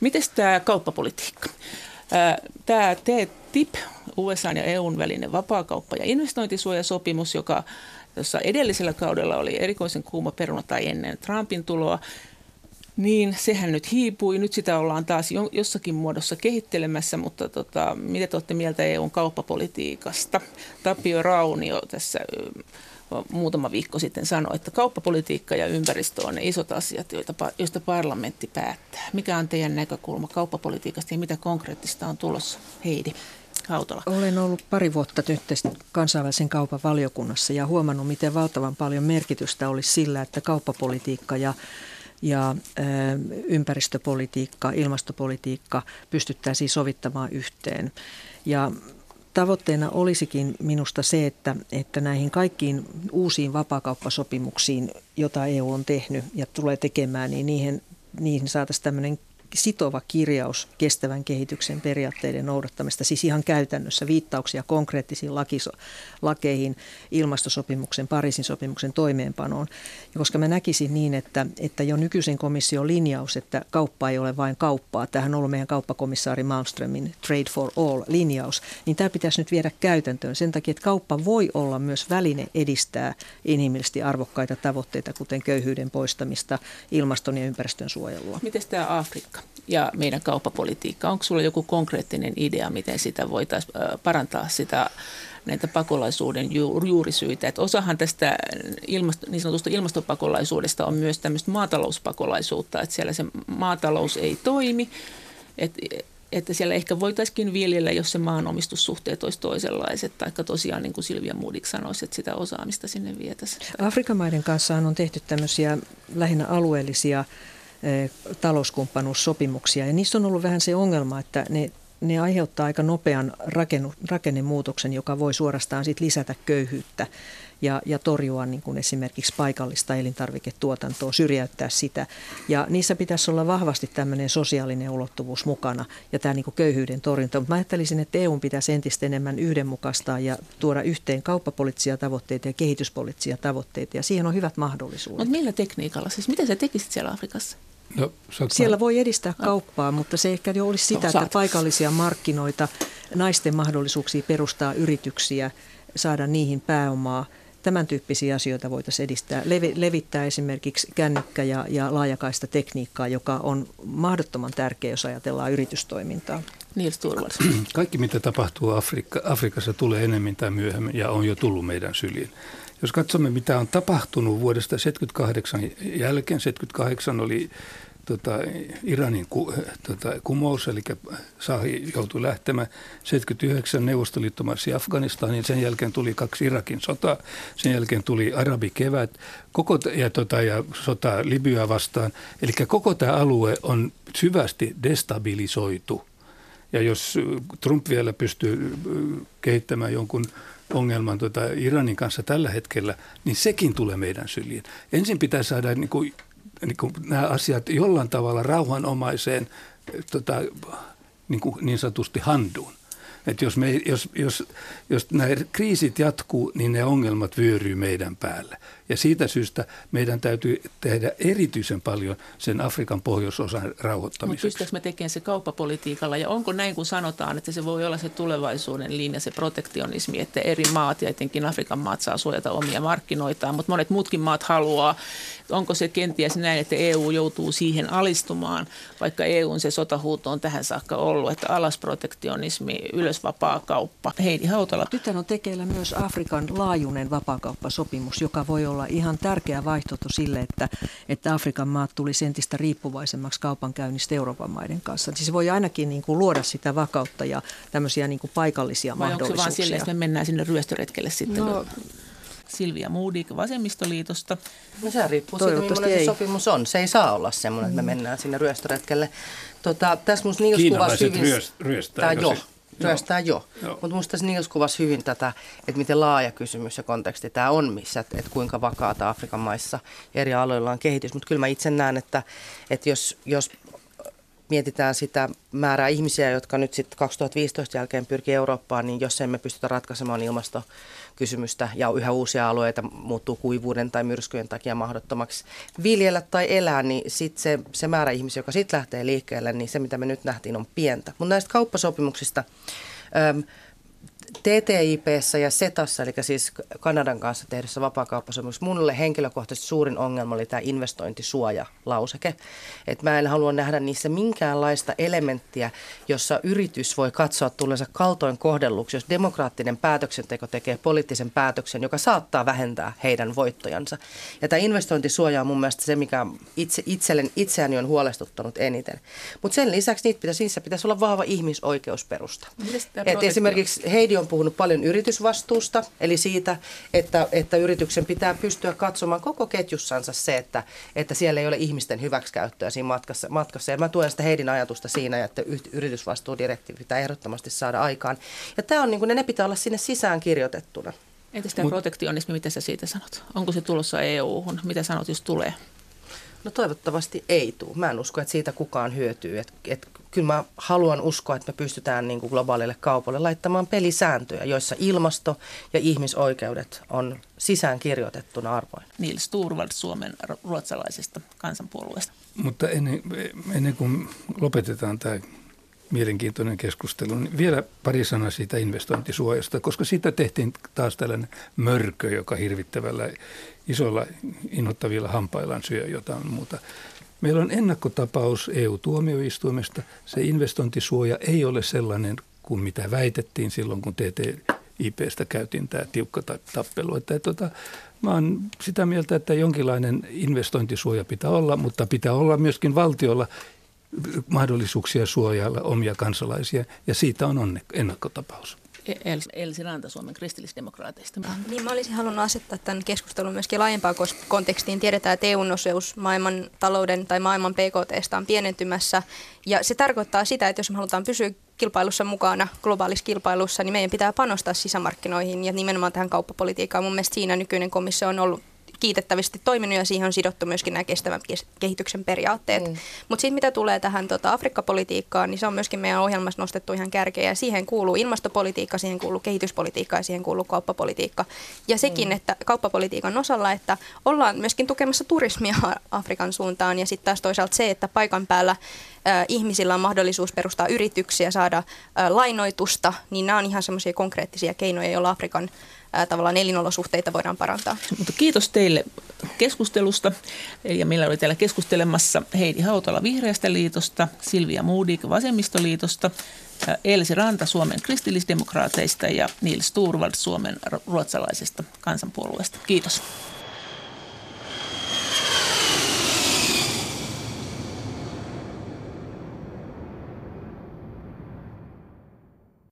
Miten tämä kauppapolitiikka? Tämä TTIP, USA ja EUn välinen vapaakauppa- ja investointisuojasopimus, joka jossa edellisellä kaudella oli erikoisen kuuma peruna tai ennen Trumpin tuloa, niin sehän nyt hiipui. Nyt sitä ollaan taas jossakin muodossa kehittelemässä, mutta tota, mitä te olette mieltä EUn kauppapolitiikasta? Tapio Raunio tässä muutama viikko sitten sanoi, että kauppapolitiikka ja ympäristö on ne isot asiat, joita, joista parlamentti päättää. Mikä on teidän näkökulma kauppapolitiikasta ja mitä konkreettista on tulossa? Heidi. Hautala? Olen ollut pari vuotta nyt kansainvälisen kaupan valiokunnassa ja huomannut, miten valtavan paljon merkitystä olisi sillä, että kauppapolitiikka ja ja ympäristöpolitiikka, ilmastopolitiikka pystyttäisiin sovittamaan yhteen. Ja tavoitteena olisikin minusta se, että, että näihin kaikkiin uusiin vapaakauppasopimuksiin, joita EU on tehnyt ja tulee tekemään, niin niihin, niihin saataisiin tämmöinen sitova kirjaus kestävän kehityksen periaatteiden noudattamista, siis ihan käytännössä viittauksia konkreettisiin lakiso, lakeihin, ilmastosopimuksen, Pariisin sopimuksen toimeenpanoon. Ja koska mä näkisin niin, että, että jo nykyisen komission linjaus, että kauppa ei ole vain kauppaa, tähän on ollut meidän kauppakomissaari Malmströmin Trade for All-linjaus, niin tämä pitäisi nyt viedä käytäntöön sen takia, että kauppa voi olla myös väline edistää inhimillisesti arvokkaita tavoitteita, kuten köyhyyden poistamista, ilmaston ja ympäristön suojelua. Miten tämä Afrikka? Ja meidän kauppapolitiikka. Onko sulla joku konkreettinen idea, miten sitä voitaisiin parantaa sitä näitä pakolaisuuden juurisyitä. Että osahan tästä ilmasto, niin sanotusta ilmastopakolaisuudesta on myös tämmöistä maatalouspakolaisuutta, että siellä se maatalous ei toimi, että että siellä ehkä voitaisiin viljellä, jos se maanomistussuhteet olisi toisenlaiset, tai tosiaan niin kuin Silvia Moodik sanoisi, että sitä osaamista sinne vietäisiin. Afrikan maiden kanssa on tehty tämmöisiä lähinnä alueellisia talouskumppanuussopimuksia. Ja niissä on ollut vähän se ongelma, että ne, ne aiheuttaa aika nopean rakennu, rakennemuutoksen, joka voi suorastaan sit lisätä köyhyyttä ja, ja torjua niin kuin esimerkiksi paikallista elintarviketuotantoa, syrjäyttää sitä. Ja niissä pitäisi olla vahvasti tämmöinen sosiaalinen ulottuvuus mukana ja tämä niin kuin köyhyyden torjunta. Mutta mä ajattelisin, että EU pitäisi entistä enemmän yhdenmukaistaa ja tuoda yhteen kauppapoliittisia tavoitteita ja kehityspoliittisia tavoitteita ja siihen on hyvät mahdollisuudet. Mutta millä tekniikalla? Siis miten sä tekisit siellä Afrikassa? No, Siellä voi edistää kauppaa, mutta se ehkä jo olisi sitä, no, että paikallisia markkinoita, naisten mahdollisuuksia perustaa yrityksiä, saada niihin pääomaa. Tämän tyyppisiä asioita voitaisiin edistää. Levi, levittää esimerkiksi kännykkä- ja, ja laajakaista tekniikkaa, joka on mahdottoman tärkeä, jos ajatellaan yritystoimintaa. Niils Kaikki, mitä tapahtuu Afrikka, Afrikassa, tulee enemmän tai myöhemmin ja on jo tullut meidän syliin. Jos katsomme, mitä on tapahtunut vuodesta 78 jälkeen, 78 oli tota, Iranin ku, tota, kumous, eli Sahi joutui lähtemään. 79 Neuvostoliitto marssi Afganistaniin, sen jälkeen tuli kaksi Irakin sotaa, sen jälkeen tuli arabikevät koko, ja, tota, ja sota Libyaa vastaan. Eli koko tämä alue on syvästi destabilisoitu. Ja jos Trump vielä pystyy kehittämään jonkun ongelman tota Iranin kanssa tällä hetkellä, niin sekin tulee meidän syliin. Ensin pitää saada niin kuin niin kuin nämä asiat jollain tavalla rauhanomaiseen tota, niin, kuin niin sanotusti handuun. Että jos, me, jos, jos, jos nämä kriisit jatkuu, niin ne ongelmat vyöryy meidän päälle. Ja siitä syystä meidän täytyy tehdä erityisen paljon sen Afrikan pohjoisosan rauhoittamiseksi. Mutta pystytäänkö me tekemään se kauppapolitiikalla ja onko näin kuin sanotaan, että se voi olla se tulevaisuuden linja, se protektionismi, että eri maat ja etenkin Afrikan maat saa suojata omia markkinoitaan, mutta monet muutkin maat haluaa. Onko se kenties näin, että EU joutuu siihen alistumaan, vaikka EUn se sotahuuto on tähän saakka ollut, että alas protektionismi, ylös vapaa kauppa. Heidi Hautala. Nyt on tekeillä myös Afrikan laajuinen vapaakauppasopimus, joka voi olla olla ihan tärkeä vaihtoehto sille, että, että Afrikan maat tulisi entistä riippuvaisemmaksi kaupankäynnistä Euroopan maiden kanssa. Siis voi ainakin niin kuin luoda sitä vakautta ja tämmöisiä niin kuin paikallisia Vai mahdollisuuksia. onko se vaan sille, että me mennään sinne ryöstöretkelle sitten? No, Silvia Moodik Vasemmistoliitosta. No se riippuu siitä, millainen se sopimus on. Se ei saa olla semmoinen, että me mennään sinne ryöstöretkelle. Tota, tässä musta Niils kuvasi hyvin... Ryöst, ryöstää, jo työstää jo. jo. Mutta minusta Niels kuvasi hyvin tätä, että miten laaja kysymys ja konteksti tämä on, missä, että, että kuinka vakaata Afrikan maissa eri aloilla on kehitys. Mutta kyllä mä itse näen, että, että jos, jos mietitään sitä määrää ihmisiä, jotka nyt sitten 2015 jälkeen pyrkii Eurooppaan, niin jos emme pystytä ratkaisemaan ilmastokysymystä ja yhä uusia alueita muuttuu kuivuuden tai myrskyjen takia mahdottomaksi viljellä tai elää, niin sitten se, se määrä ihmisiä, joka sitten lähtee liikkeelle, niin se mitä me nyt nähtiin on pientä. Mutta näistä kauppasopimuksista... Öm, TTIPssä ja SETassa, eli siis Kanadan kanssa tehdessä vapaakauppasopimus, minulle henkilökohtaisesti suurin ongelma oli tämä investointisuoja-lauseke. Että mä en halua nähdä niissä minkäänlaista elementtiä, jossa yritys voi katsoa tullensa kaltoin kohdelluksi, jos demokraattinen päätöksenteko tekee poliittisen päätöksen, joka saattaa vähentää heidän voittojansa. Ja tämä investointisuoja on mun mielestä se, mikä itse, itsellen, itseäni on huolestuttanut eniten. Mutta sen lisäksi niitä pitäisi, niissä pitäisi olla vahva ihmisoikeusperusta. Et esimerkiksi Heidi on on puhunut paljon yritysvastuusta, eli siitä, että, että yrityksen pitää pystyä katsomaan koko ketjussansa se, että, että siellä ei ole ihmisten hyväksikäyttöä siinä matkassa. matkassa. Ja mä tuen sitä Heidin ajatusta siinä, että yritysvastuudirektiivi pitää ehdottomasti saada aikaan. Ja tämä on, niin kuin, ne pitää olla sinne sisään kirjoitettuna. Entäs tämä protektionismi, mitä sä siitä sanot? Onko se tulossa EU-hun? Mitä sanot, jos tulee? No toivottavasti ei tule. Mä en usko, että siitä kukaan hyötyy. Et, et, kyllä mä haluan uskoa, että me pystytään niin kuin globaalille kaupalle laittamaan pelisääntöjä, joissa ilmasto ja ihmisoikeudet on sisään kirjoitettuna arvoin. Nils Turvald Suomen ruotsalaisesta kansanpuolueesta. Mutta ennen, ennen kuin lopetetaan tämä mielenkiintoinen keskustelu. Niin vielä pari sanaa siitä investointisuojasta, koska siitä tehtiin taas tällainen mörkö, joka hirvittävällä isolla innoittavilla hampaillaan syö jotain muuta. Meillä on ennakkotapaus EU-tuomioistuimesta. Se investointisuoja ei ole sellainen kuin mitä väitettiin silloin, kun TTIPstä käytiin tämä tiukka tappelu. Että, tuota, mä olen sitä mieltä, että jonkinlainen investointisuoja pitää olla, mutta pitää olla myöskin valtiolla mahdollisuuksia suojella omia kansalaisia, ja siitä on ennakkotapaus. Elsi Ranta Suomen kristillisdemokraateista. Niin, mä olisin halunnut asettaa tämän keskustelun myöskin laajempaan kontekstiin. Tiedetään, että EUn osuus maailman talouden tai maailman PKT on pienentymässä. Ja se tarkoittaa sitä, että jos me halutaan pysyä kilpailussa mukana, globaalissa kilpailussa, niin meidän pitää panostaa sisämarkkinoihin ja nimenomaan tähän kauppapolitiikkaan. Mun mielestä siinä nykyinen komissio on ollut kiitettävästi toiminut ja siihen on sidottu myöskin nämä kestävän kehityksen periaatteet. Mm. Mutta sitten mitä tulee tähän tota, Afrikka-politiikkaan, niin se on myöskin meidän ohjelmassa nostettu ihan kärkeä ja siihen kuuluu ilmastopolitiikka, siihen kuuluu kehityspolitiikka ja siihen kuuluu kauppapolitiikka. Ja sekin, mm. että kauppapolitiikan osalla, että ollaan myöskin tukemassa turismia *laughs* Afrikan suuntaan ja sitten taas toisaalta se, että paikan päällä ihmisillä on mahdollisuus perustaa yrityksiä, saada lainoitusta, niin nämä on ihan semmoisia konkreettisia keinoja, joilla Afrikan tavallaan elinolosuhteita voidaan parantaa. Mutta kiitos teille keskustelusta. Ja meillä oli täällä keskustelemassa Heidi Hautala Vihreästä liitosta, Silvia Moodik Vasemmistoliitosta, Elsi Ranta Suomen kristillisdemokraateista ja Nils Turvald Suomen ruotsalaisesta kansanpuolueesta. Kiitos.